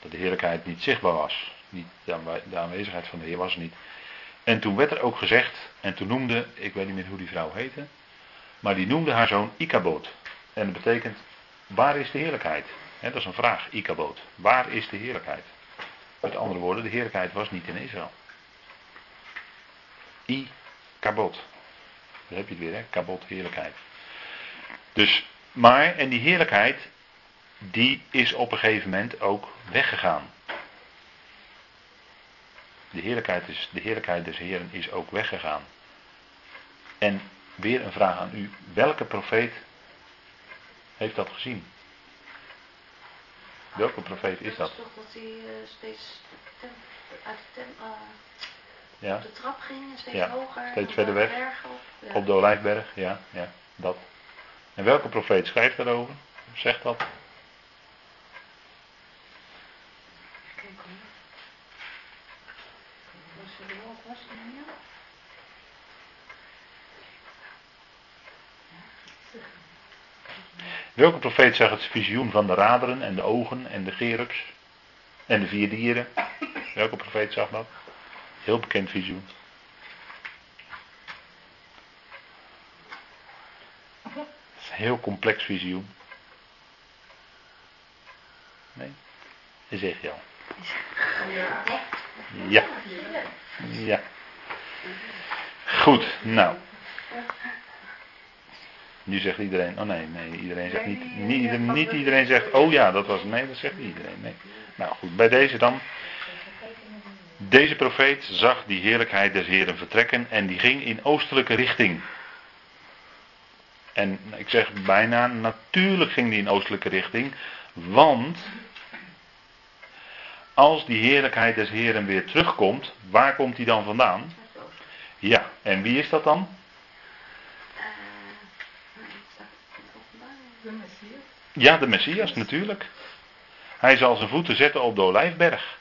S1: Dat de heerlijkheid niet zichtbaar was. Niet, de aanwezigheid van de Heer was niet. En toen werd er ook gezegd, en toen noemde, ik weet niet meer hoe die vrouw heette, maar die noemde haar zoon Ikaboot. En dat betekent, waar is de heerlijkheid? dat is een vraag, Ikaboot. Waar is de heerlijkheid? Met andere woorden, de heerlijkheid was niet in Israël. I-kabot. Daar heb je het weer, hè? Kabot, heerlijkheid. Dus, maar, en die heerlijkheid, die is op een gegeven moment ook weggegaan. De heerlijkheid, is, de heerlijkheid des Heeren is ook weggegaan. En weer een vraag aan u. Welke profeet heeft dat gezien? Welke profeet is dat?
S2: toch dat hij eh, steeds uit de, eh,
S1: Ja,
S2: de trap ging en steeds
S1: Ja,
S2: hoger.
S1: steeds verder
S2: de
S1: weg.
S2: berg op. Ja.
S1: op de Olijfberg, ja, ja, dat. En welke profeet schrijft daarover? Zegt dat? Welke profeet zag het visioen van de raderen en de ogen en de gerubs en de vier dieren? Welke profeet zag dat? Heel bekend visioen. Het is een heel complex visioen. Nee? Ezekiel. Ja. Ja. Goed, nou. Nu zegt iedereen, oh nee, nee, iedereen zegt niet, niet, niet iedereen zegt, oh ja, dat was, nee, dat zegt iedereen, nee. Nou goed, bij deze dan. Deze profeet zag die heerlijkheid des Heren vertrekken en die ging in oostelijke richting. En ik zeg bijna, natuurlijk ging die in oostelijke richting, want als die heerlijkheid des Heren weer terugkomt, waar komt die dan vandaan? Ja, en wie is dat dan?
S2: De
S4: Messias.
S1: Ja, de Messias natuurlijk. Hij zal zijn voeten zetten op de Olijfberg.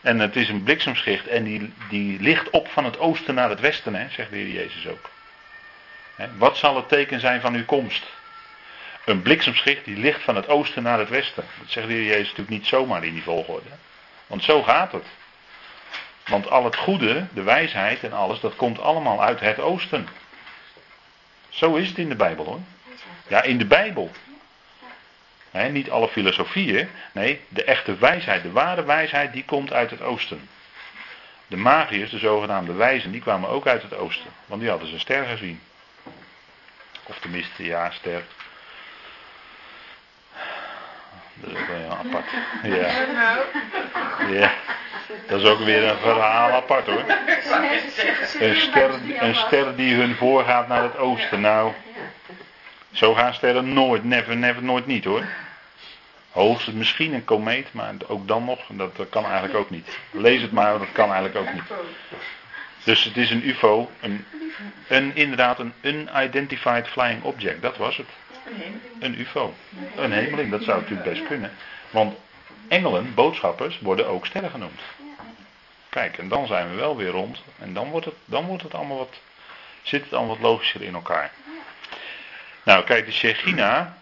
S1: En het is een bliksemschicht en die, die ligt op van het oosten naar het westen, hè, zegt de Heer Jezus ook. Wat zal het teken zijn van uw komst? Een bliksemschicht die ligt van het oosten naar het westen. Dat zegt de Jezus natuurlijk niet zomaar in die volgorde. Want zo gaat het. Want al het goede, de wijsheid en alles, dat komt allemaal uit het oosten. Zo is het in de Bijbel hoor. Ja, in de Bijbel. Niet alle filosofieën. Nee, de echte wijsheid, de ware wijsheid, die komt uit het oosten. De magiërs, de zogenaamde wijzen, die kwamen ook uit het oosten. Want die hadden ze ster gezien. Of tenminste, ja, ster. Dat is ook wel apart. Ja, ja. Dat is ook weer een verhaal apart hoor. Een ster, een ster die hun voorgaat naar het oosten. Nou, zo gaan sterren nooit, never, never, nooit niet hoor. Hoogstens misschien een komeet, maar ook dan nog, dat kan eigenlijk ook niet. Lees het maar, dat kan eigenlijk ook niet. Dus het is een UFO, een, een, inderdaad een unidentified flying object, dat was het.
S4: een
S1: UFO. Een hemeling, dat zou natuurlijk best kunnen. Want engelen, boodschappers, worden ook sterren genoemd. Kijk, en dan zijn we wel weer rond. En dan wordt het, dan wordt het allemaal wat, zit het allemaal wat logischer in elkaar. Nou, kijk, de Shechina,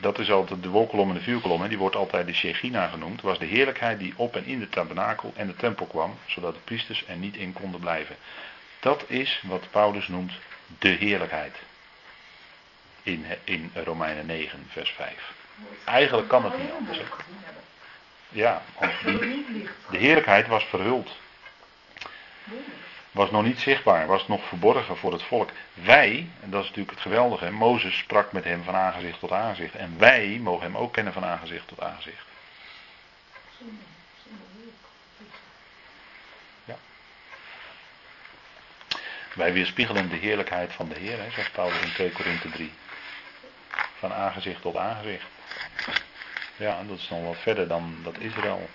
S1: dat is altijd de wolkolom en de vuurkolom, hè, die wordt altijd de Shechina genoemd, was de heerlijkheid die op en in de tabernakel en de tempel kwam, zodat de priesters er niet in konden blijven. Dat is wat Paulus noemt de heerlijkheid. In, in Romeinen 9, vers 5. Eigenlijk kan het niet anders. Hè? Ja, want die, de heerlijkheid was verhuld. Was nog niet zichtbaar, was nog verborgen voor het volk. Wij, en dat is natuurlijk het geweldige, Mozes sprak met hem van aangezicht tot aangezicht. En wij mogen hem ook kennen van aangezicht tot aangezicht. Ja. Wij weerspiegelen de heerlijkheid van de Heer, zegt Paulus in 2 Korinthe 3. Van aangezicht tot aangezicht. Ja, dat is nog wat verder dan dat Israël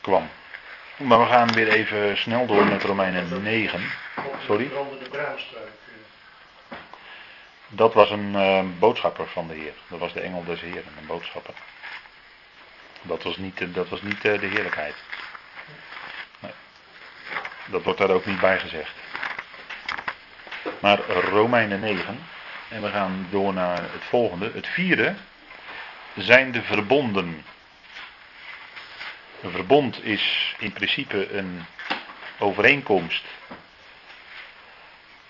S1: kwam. Maar we gaan weer even snel door met Romeinen 9. Sorry? Dat was een eh, boodschapper van de Heer. Dat was de engel des Heeren, een boodschapper. Dat was niet, eh, dat was niet eh, de heerlijkheid. Nee. Dat wordt daar ook niet bij gezegd. Maar Romeinen 9. En we gaan door naar het volgende. Het vierde zijn de verbonden. Een verbond is in principe een overeenkomst.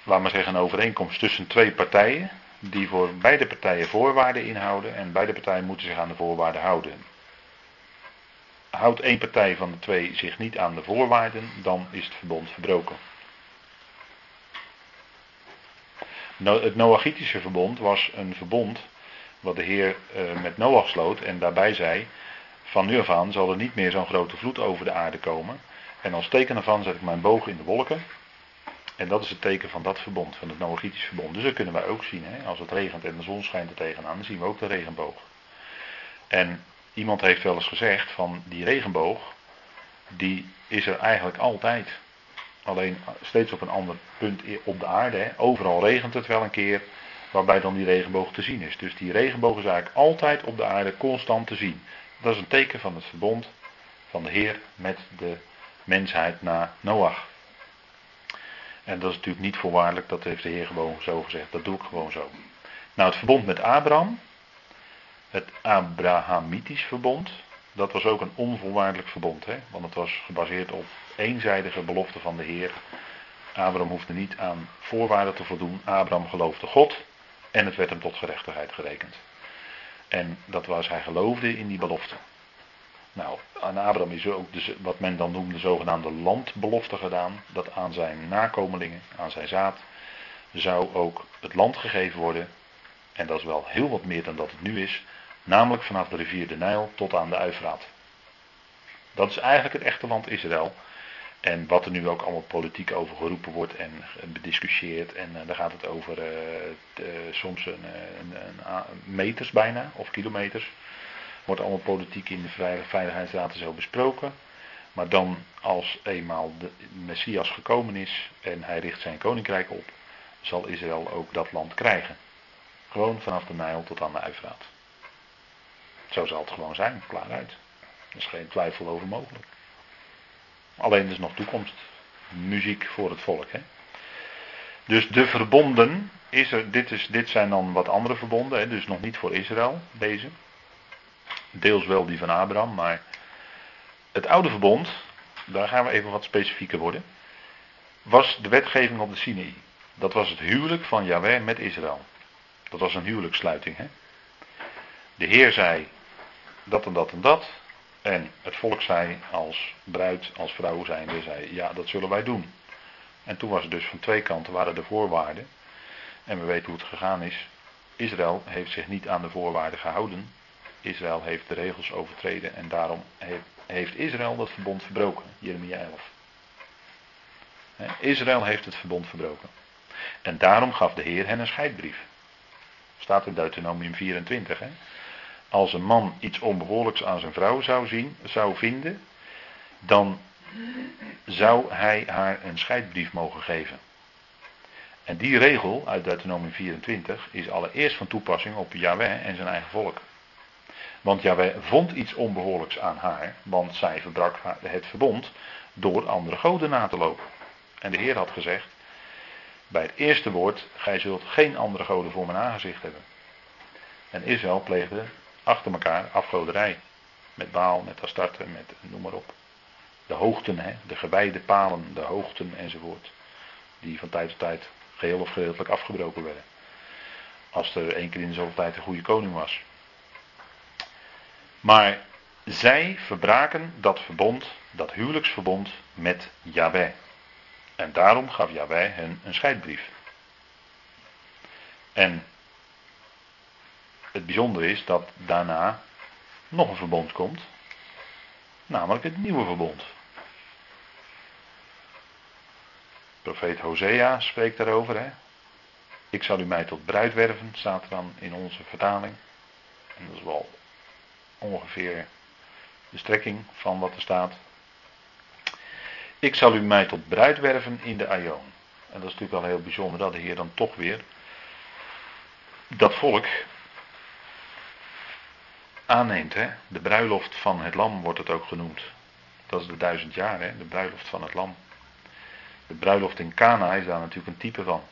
S1: Laat maar zeggen, een overeenkomst tussen twee partijen. Die voor beide partijen voorwaarden inhouden. En beide partijen moeten zich aan de voorwaarden houden. Houdt één partij van de twee zich niet aan de voorwaarden, dan is het verbond verbroken. Het Noachitische verbond was een verbond wat de Heer eh, met Noach sloot en daarbij zei: Van nu af aan zal er niet meer zo'n grote vloed over de aarde komen. En als teken daarvan zet ik mijn boog in de wolken. En dat is het teken van dat verbond, van het Noachitisch verbond. Dus dat kunnen wij ook zien. Hè? Als het regent en de zon schijnt er tegenaan, dan zien we ook de regenboog. En iemand heeft wel eens gezegd van die regenboog, die is er eigenlijk altijd. Alleen steeds op een ander punt op de aarde. Hè? Overal regent het wel een keer, waarbij dan die regenboog te zien is. Dus die regenboog is eigenlijk altijd op de aarde constant te zien. Dat is een teken van het verbond van de Heer met de mensheid na Noach. En dat is natuurlijk niet voorwaardelijk, dat heeft de Heer gewoon zo gezegd. Dat doe ik gewoon zo. Nou, het verbond met Abraham, het Abrahamitisch verbond, dat was ook een onvoorwaardelijk verbond. Hè? Want het was gebaseerd op eenzijdige belofte van de Heer. Abraham hoefde niet aan voorwaarden te voldoen. Abraham geloofde God en het werd hem tot gerechtigheid gerekend. En dat was, hij geloofde in die belofte. Nou, aan Abraham is ook de, wat men dan noemde de zogenaamde landbelofte gedaan. Dat aan zijn nakomelingen, aan zijn zaad, zou ook het land gegeven worden. En dat is wel heel wat meer dan dat het nu is. Namelijk vanaf de rivier de Nijl tot aan de Uifraat. Dat is eigenlijk het echte land Israël. En wat er nu ook allemaal politiek over geroepen wordt en bediscussieerd. En uh, daar gaat het over uh, de, soms een, eh, een, meters bijna, of kilometers. Wordt allemaal politiek in de Veiligheidsraad zo besproken. Maar dan als eenmaal de Messias gekomen is en hij richt zijn koninkrijk op, zal Israël ook dat land krijgen. Gewoon vanaf de Nijl tot aan de Uifraat. Zo zal het gewoon zijn, klaaruit. Er is geen twijfel over mogelijk. Alleen is nog toekomst. Muziek voor het volk. Hè? Dus de verbonden, is er, dit, is, dit zijn dan wat andere verbonden, hè? dus nog niet voor Israël, deze. Deels wel die van Abraham, maar het oude verbond, daar gaan we even wat specifieker worden, was de wetgeving op de Sinai. Dat was het huwelijk van Yahweh met Israël. Dat was een huwelijkssluiting. Hè? De Heer zei dat en dat en dat. En het volk zei als bruid, als vrouw zijnde, zei ja, dat zullen wij doen. En toen was het dus van twee kanten waren de voorwaarden. En we weten hoe het gegaan is. Israël heeft zich niet aan de voorwaarden gehouden. Israël heeft de regels overtreden en daarom heeft, Israël dat verbond verbroken. Jeremia 11. Israël heeft het verbond verbroken. En daarom gaf de Heer hen een scheidbrief. Staat in Deuteronomium 24. Hè? Als een man iets onbehoorlijks aan zijn vrouw zou zien, zou vinden, dan zou hij haar een scheidbrief mogen geven. En die regel uit Deuteronomium 24 is allereerst van toepassing op Yahweh en zijn eigen volk. Want Yahweh vond iets onbehoorlijks aan haar, want zij verbrak het verbond door andere goden na te lopen. En de Heer had gezegd, bij het eerste woord, gij zult geen andere goden voor mijn aangezicht hebben. En Israël pleegde achter elkaar afgoderij. Met Baal, met Astarte, met noem maar op. De hoogten, hè, de gewijde palen, de hoogten enzovoort. Die van tijd tot tijd geheel of gedeeltelijk afgebroken werden. Als er één keer in de zoveel tijd een goede koning was. Maar zij verbraken dat verbond, dat huwelijksverbond met Yahweh. En daarom gaf Yahweh hen een scheidbrief. En het bijzondere is dat daarna nog een verbond komt. Namelijk het nieuwe verbond. Profeet Hosea spreekt daarover. Hè? Ik zal u mij tot bruid werven, staat er dan in onze vertaling. En dat is wel ongeveer de strekking van wat er staat. Ik zal u mij tot bruid werven in de Aion. En dat is natuurlijk wel heel bijzonder dat de Heer dan toch weer dat volk aanneemt. Hè? De bruiloft van het lam wordt het ook genoemd. Dat is de duizend jaar, hè? de bruiloft van het lam. De bruiloft in Cana is daar natuurlijk een type van.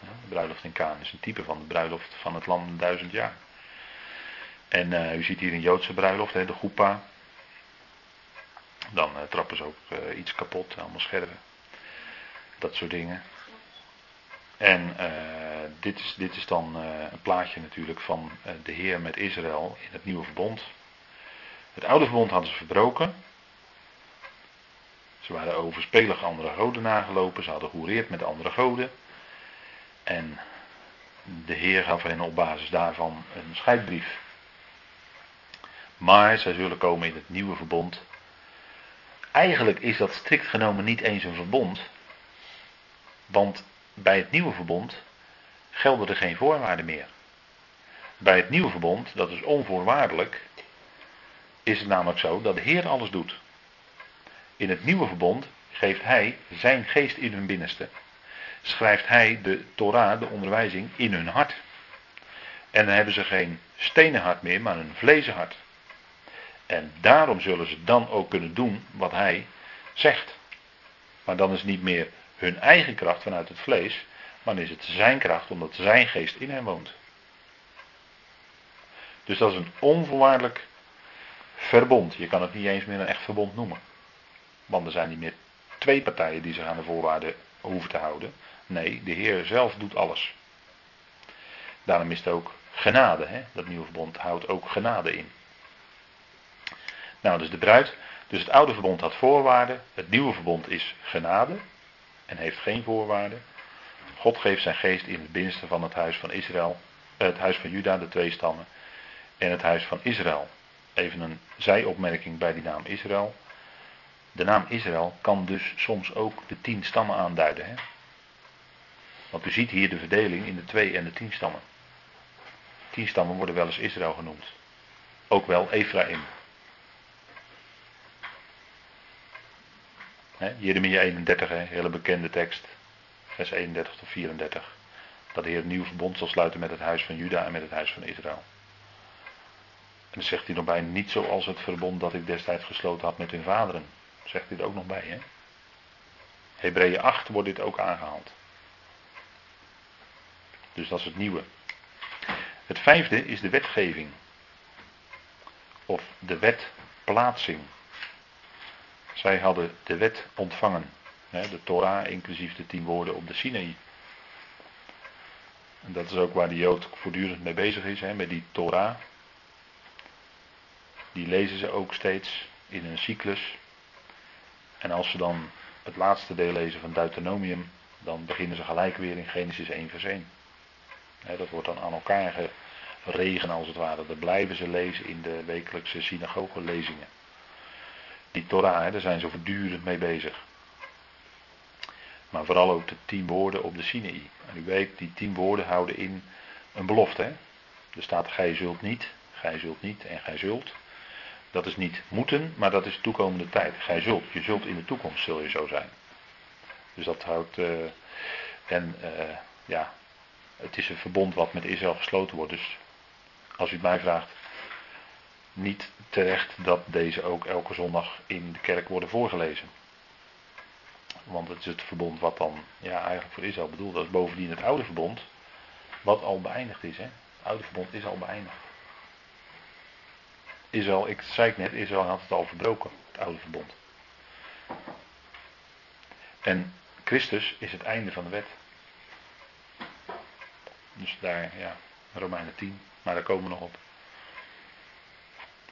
S1: De bruiloft in Cana is een type van de bruiloft van het lam duizend jaar. En uh, u ziet hier een Joodse bruiloft, hè, de Goepa. Dan uh, trappen ze ook uh, iets kapot, allemaal scherven. Dat soort dingen. En dit, is, dit is dan uh, een plaatje natuurlijk van uh, de Heer met Israël in het nieuwe verbond. Het oude verbond hadden ze verbroken. Ze waren overspelig andere goden nagelopen. Ze hadden gehoereerd met andere goden. En de Heer gaf hen op basis daarvan een scheidbrief. Maar zij zullen komen in het nieuwe verbond. eigenlijk is dat strikt genomen niet eens een verbond. Want bij het nieuwe verbond gelden er geen voorwaarden meer. Bij het nieuwe verbond, dat is onvoorwaardelijk, is het namelijk zo dat de Heer alles doet. In het nieuwe verbond geeft Hij zijn geest in hun binnenste. Schrijft Hij de Torah, de onderwijzing, in hun hart. En dan hebben ze geen stenen hart meer, maar een vlezen hart. En daarom zullen ze dan ook kunnen doen wat Hij zegt. Maar dan is niet meer hun eigen kracht vanuit het vlees, dan is het zijn kracht omdat zijn geest in hen woont. Dus dat is een onvoorwaardelijk verbond. Je kan het niet eens meer een echt verbond noemen. Want er zijn niet meer twee partijen die zich aan de voorwaarden hoeven te houden. Nee, de Heer zelf doet alles. Daarom is het ook genade. Hè? Dat nieuwe verbond houdt ook genade in. Nou, dus de bruid. Dus het oude verbond had voorwaarden. Het nieuwe verbond is genade. En heeft geen voorwaarden. God geeft zijn geest in het binnenste van het huis van Israël. Eh, het huis van Juda, de twee stammen. En het huis van Israël. Even een zijopmerking bij die naam Israël. De naam Israël kan dus soms ook de tien stammen aanduiden. Hè? Want u ziet hier de verdeling in de twee en de tien stammen. Tien stammen worden wel eens Israël genoemd. Ook wel Ephraim. Jeremia 31, he, hele bekende tekst. Vers 31 tot 34. Dat de Heer een nieuw verbond zal sluiten met het huis van Juda en met het huis van Israël. En dan zegt hij nog bij, niet zoals het verbond dat ik destijds gesloten had met hun vaderen. Zegt hij er ook nog bij, hè? Hebreeën 8 wordt dit ook aangehaald. Dus dat is het nieuwe. Het vijfde is de wetgeving. Of de wetplaatsing. Zij hadden de wet ontvangen. De Torah, inclusief de tien woorden op de Sinaï. En dat is ook waar de Jood voortdurend mee bezig is, met die Torah. Die lezen ze ook steeds in een cyclus. En als ze dan het laatste deel lezen van Deuteronomium, dan beginnen ze gelijk weer in Genesis 1 vers 1. dat wordt dan aan elkaar geregen als het ware. Dat blijven ze lezen in de wekelijkse synagogelezingen. Die Torah, daar zijn ze voortdurend mee bezig. Maar vooral ook de tien woorden op de Sinaï. En u weet, die tien woorden houden in een belofte. Hè? Er staat gij zult niet, gij zult niet en gij zult. Dat is niet moeten, maar dat is toekomende tijd. Gij zult, je zult in de toekomst zul je zo zijn. Dus dat houdt. Uh, en uh, ja, het is een verbond wat met Israël gesloten wordt. Dus als u het mij vraagt, niet terecht dat deze ook elke zondag in de kerk worden voorgelezen. Want het is het verbond wat dan ja, eigenlijk voor Israël bedoeld is. Bovendien het oude verbond, wat al beëindigd is. Hè? Het oude verbond is al beëindigd. Israël, ik zei het net, Israël had het al verbroken, het oude verbond. En Christus is het einde van de wet. Dus daar, ja, Romeinen 10, maar daar komen we nog op.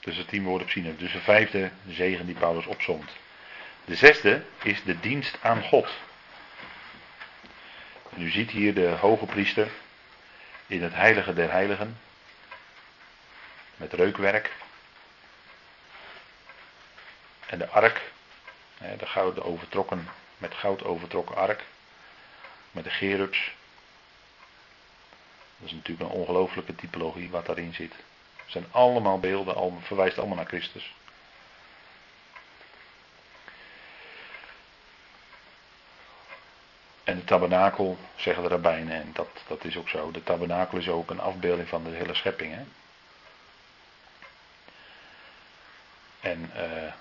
S1: Dus de tien woorden op Sinai. Dus de vijfde zegen die Paulus opzomt. De zesde is de dienst aan God. U ziet hier de hoge priester in het heilige der heiligen. Met reukwerk. En de ark. De gouden overtrokken, met goud overtrokken ark. Met de gerubs. Dat is natuurlijk een ongelooflijke typologie wat daarin zit. Het zijn allemaal beelden, verwijst allemaal naar Christus. En de tabernakel, zeggen de rabbijnen, en dat, dat is ook zo. De tabernakel is ook een afbeelding van de hele schepping. Hè? En uh,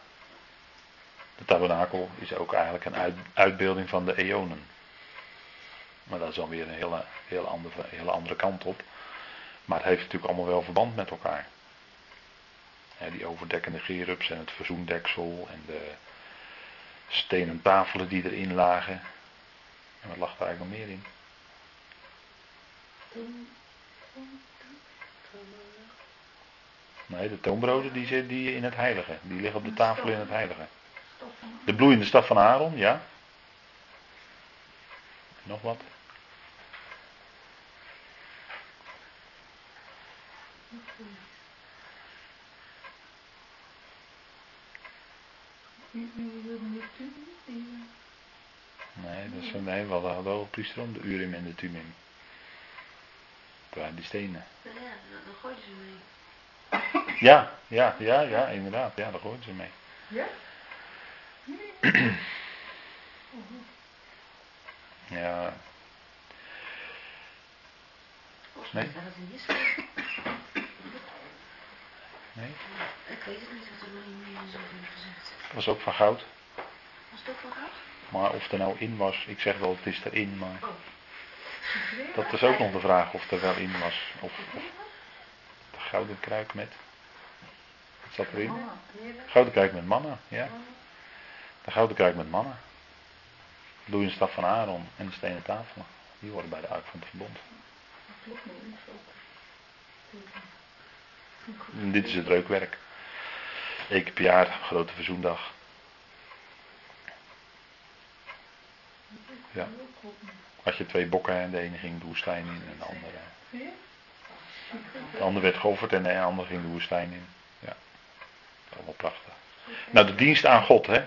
S1: de tabernakel is ook eigenlijk een uitbeelding van de eonen. Maar dat is dan weer een hele, hele, andere, hele andere kant op. Maar het heeft natuurlijk allemaal wel verband met elkaar. die overdekkende gerubs en het verzoendeksel en de stenen tafelen die erin lagen. En wat lag daar eigenlijk nog meer in? Nee, de toonbroden die zitten die in het heilige. Die liggen op de tafel in het heilige. De bloeiende staf van Aaron, ja. Nog wat? Nee we hadden hadden wel priester om de Urim en de Tumim. Dat waren die stenen.
S2: Ja, dan, gooiden ze mee.
S1: Ja, ja, ja, ja, inderdaad. Ja, daar gooiden ze mee.
S4: Ja?
S1: Ja, Nee. nee.
S2: Ik weet het niet wat er nog in is over gezegd.
S1: Was ook van goud.
S2: Was het ook van goud?
S1: Maar of er nou in was, ik zeg wel het is erin, maar
S2: Oh.
S1: dat is ook nog de vraag of er wel in was. Of, of de gouden kruik met. Wat zat erin? Gouden kruik met manna, ja. De gouden kruik met manna. Doe je een staf van Aaron en de stenen tafel. Die horen bij de ark van het verbond. En dit is het reukwerk. Jaar, grote verzoendag. Ja. Had je twee bokken en de ene ging de woestijn in en de andere. De ander werd geofferd en de ander ging de woestijn in. Ja. Allemaal prachtig. Nou, de dienst aan God, hè.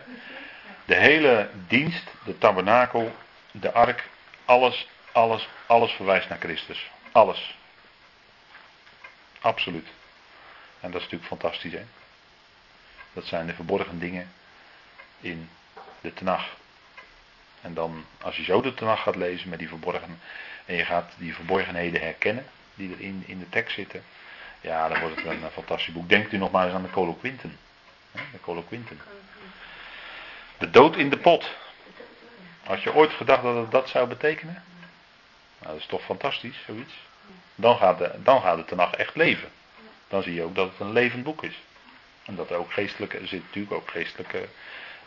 S1: De hele dienst, de tabernakel, de ark, alles, alles, alles verwijst naar Christus. Alles. Absoluut. En dat is natuurlijk fantastisch, hè. Dat zijn de verborgen dingen in de Tenach. En dan, als je zo de Tenach gaat lezen met die verborgen, en je gaat die verborgenheden herkennen, die er in, in de tekst zitten, ja, dan wordt het een, fantastisch boek. Denkt u nog maar eens aan de Coloquinten. De Coloquinten. De dood in de pot. Had je ooit gedacht dat het dat zou betekenen? Nou, dat is toch fantastisch, zoiets. Dan gaat de, dan gaat het Tenach echt leven. Dan zie je ook dat het een levend boek is. En dat er ook geestelijke, er zitten natuurlijk ook geestelijke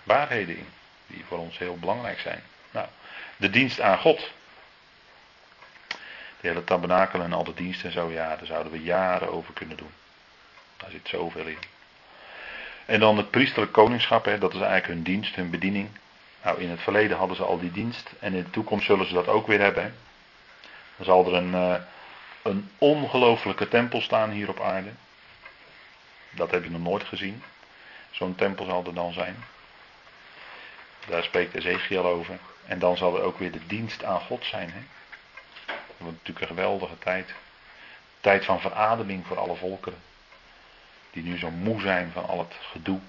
S1: waarheden in. Die voor ons heel belangrijk zijn. Nou, de dienst aan God. De hele tabernakel en al de diensten en zo, ja, daar zouden we jaren over kunnen doen. Daar zit zoveel in. En dan het priesterlijk koningschap, hè, dat is eigenlijk hun dienst, hun bediening. Nou, in het verleden hadden ze al die dienst en in de toekomst zullen ze dat ook weer hebben. Dan zal er een, eh, een ongelofelijke tempel staan hier op aarde. Dat heb je nog nooit gezien. Zo'n tempel zal er dan zijn. Daar spreekt Ezekiel over. En dan zal er ook weer de dienst aan God zijn. Hè. Dat wordt natuurlijk een geweldige tijd. Tijd van verademing voor alle volkeren. Die nu zo moe zijn van al het gedoe.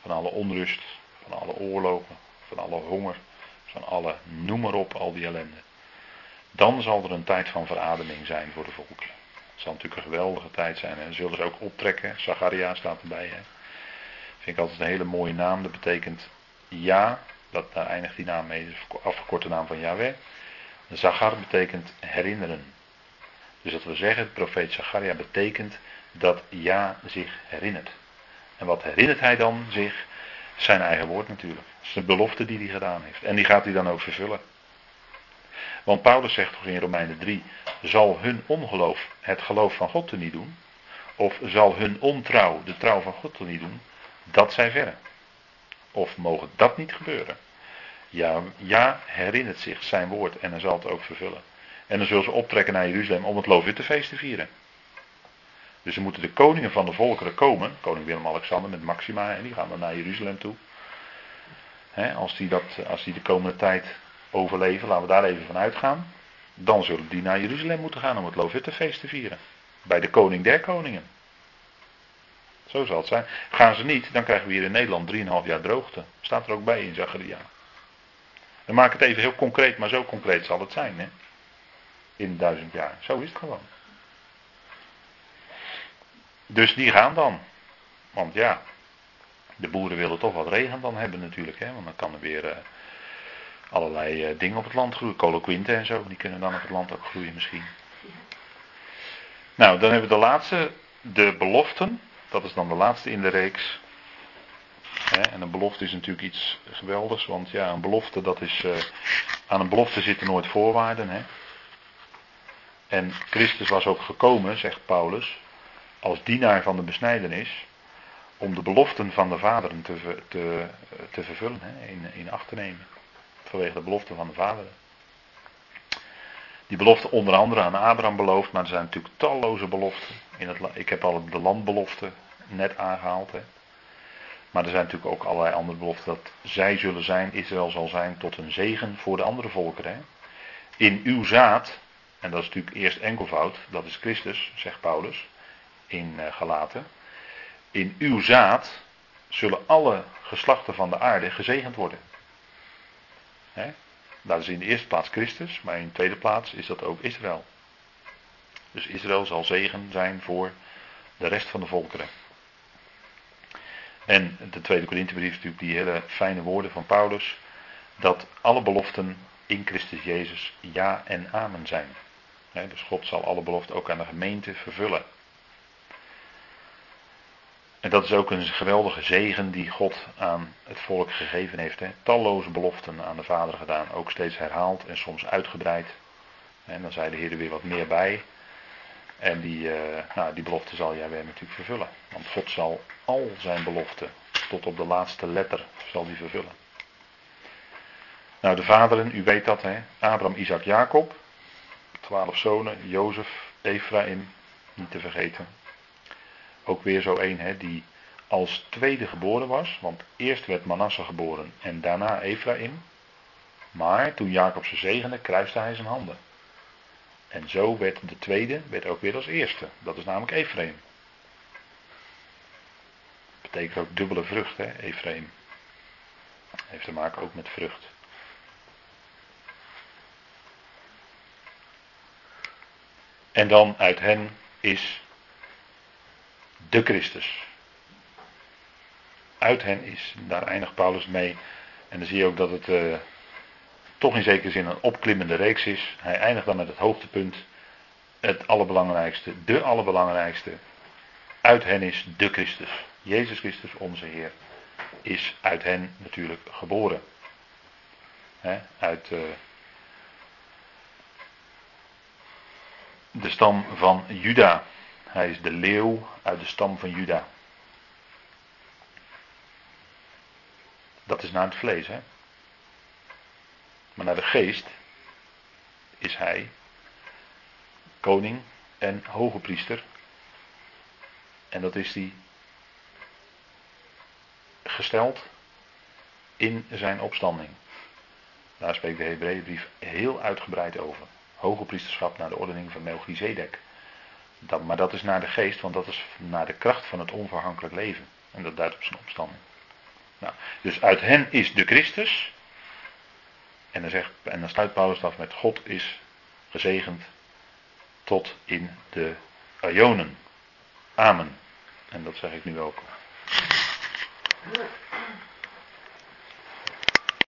S1: Van alle onrust. Van alle oorlogen. Van alle honger. Van alle, noem maar op, al die ellende. Dan zal er een tijd van verademing zijn voor de volkeren. Het zal natuurlijk een geweldige tijd zijn. En zullen ze ook optrekken. Zacharia staat erbij. Hè. Vind ik altijd een hele mooie naam. Dat betekent ja. Dat, daar eindigt die naam mee. Dus afgekorte naam van Yahweh. Zachar betekent herinneren. Dus dat we zeggen, profeet Zacharia betekent dat ja zich herinnert. En wat herinnert hij dan zich? Zijn eigen woord natuurlijk. Dat is de belofte die hij gedaan heeft. En die gaat hij dan ook vervullen. Want Paulus zegt toch in Romeinen 3, zal hun ongeloof het geloof van God te niet doen? Of zal hun ontrouw de trouw van God te niet doen? Dat zij verre. Of mogen dat niet gebeuren? Ja, ja, herinnert zich zijn woord en hij zal het ook vervullen. En dan zullen ze optrekken naar Jeruzalem om het Loofhuttenfeest te vieren. Dus er moeten de koningen van de volkeren komen. Koning Willem-Alexander met Maxima. En die gaan dan naar Jeruzalem toe. Als, die dat, als die de komende tijd overleven, laten we daar even van uitgaan. Dan zullen die naar Jeruzalem moeten gaan om het Loofhuttenfeest te vieren. Bij de koning der koningen. Zo zal het zijn. Gaan ze niet, dan krijgen we hier in Nederland 3,5 jaar droogte. Staat er ook bij in Zacharia. We maken het even heel concreet, maar zo concreet zal het zijn. Hè? In duizend jaar. Zo is het gewoon. Dus die gaan dan. Want ja, de boeren willen toch wat regen dan hebben natuurlijk. Hè? Want dan kan er weer uh, allerlei uh, dingen op het land groeien. Coloquinten en zo, die kunnen dan op het land ook groeien misschien. Nou, dan hebben we de laatste, de beloften. Dat is dan de laatste in de reeks. En een belofte is natuurlijk iets geweldigs. Want ja, een belofte, dat is. Uh, aan een belofte zitten nooit voorwaarden. En Christus was ook gekomen, zegt Paulus, als dienaar van de besnijdenis, om de beloften van de vaderen te, te, te vervullen, in, in acht te nemen. Vanwege de beloften van de vaderen. Die belofte onder andere aan Abraham beloofd, maar er zijn natuurlijk talloze beloften. In het, ik heb al de landbelofte net aangehaald. Hè. Maar er zijn natuurlijk ook allerlei andere beloften dat zij zullen zijn, Israël zal zijn tot een zegen voor de andere volkeren. In uw zaad, en dat is natuurlijk eerst enkelvoud, dat is Christus, zegt Paulus in uh, Galaten. In uw zaad zullen alle geslachten van de aarde gezegend worden. Hè? Dat is in de eerste plaats Christus, maar in de tweede plaats is dat ook Israël. Dus Israël zal zegen zijn voor de rest van de volkeren. En de tweede Korinthebrief is natuurlijk die hele fijne woorden van Paulus. Dat alle beloften in Christus Jezus ja en amen zijn. dus God zal alle beloften ook aan de gemeente vervullen. En dat is ook een geweldige zegen die God aan het volk gegeven heeft. Talloze beloften aan de Vader gedaan. Ook steeds herhaald en soms uitgebreid. En dan zei de Heer er weer wat meer bij. En die, uh, nou, die belofte zal jij weer natuurlijk vervullen. Want God zal al zijn beloften, tot op de laatste letter, zal die vervullen. Nou, de vaderen, u weet dat, hè? Abraham, Isaac, Jacob. Twaalf zonen, Jozef, Ephraim, niet te vergeten. Ook weer zo één, hè, die als tweede geboren was. Want eerst werd Manasse geboren en daarna Ephraim. Maar toen Jacob ze zegende, kruiste hij zijn handen. En zo werd de tweede werd ook weer als eerste. Dat is namelijk Ephraim. Betekent ook dubbele vrucht, hè, Ephraim. Heeft te maken ook met vrucht. En dan uit hen is de Christus. Uit hen is, daar eindigt Paulus mee. En dan zie je ook dat het uh, toch in zekere zin een opklimmende reeks is. Hij eindigt dan met het hoogtepunt. Het allerbelangrijkste, de allerbelangrijkste. Uit hen is de Christus. Jezus Christus, onze Heer, is uit hen natuurlijk geboren. uit uh, de stam van Juda. Hij is de leeuw uit de stam van Juda. Dat is naar het vlees, hè? Maar naar de geest is hij koning en hoge priester. En dat is hij gesteld in zijn opstanding. Daar spreekt de Hebreeënbrief heel uitgebreid over. Hoge priesterschap naar de ordening van Melchizedek. Dat, maar dat is naar de geest, want dat is naar de kracht van het onverhankelijk leven. En dat duidt op zijn opstanding. Nou, dus uit hen is de Christus. En dan, zegt, en dan sluit Paulus af met God is gezegend tot in de Ionen. Amen. En dat zeg ik nu ook. Look.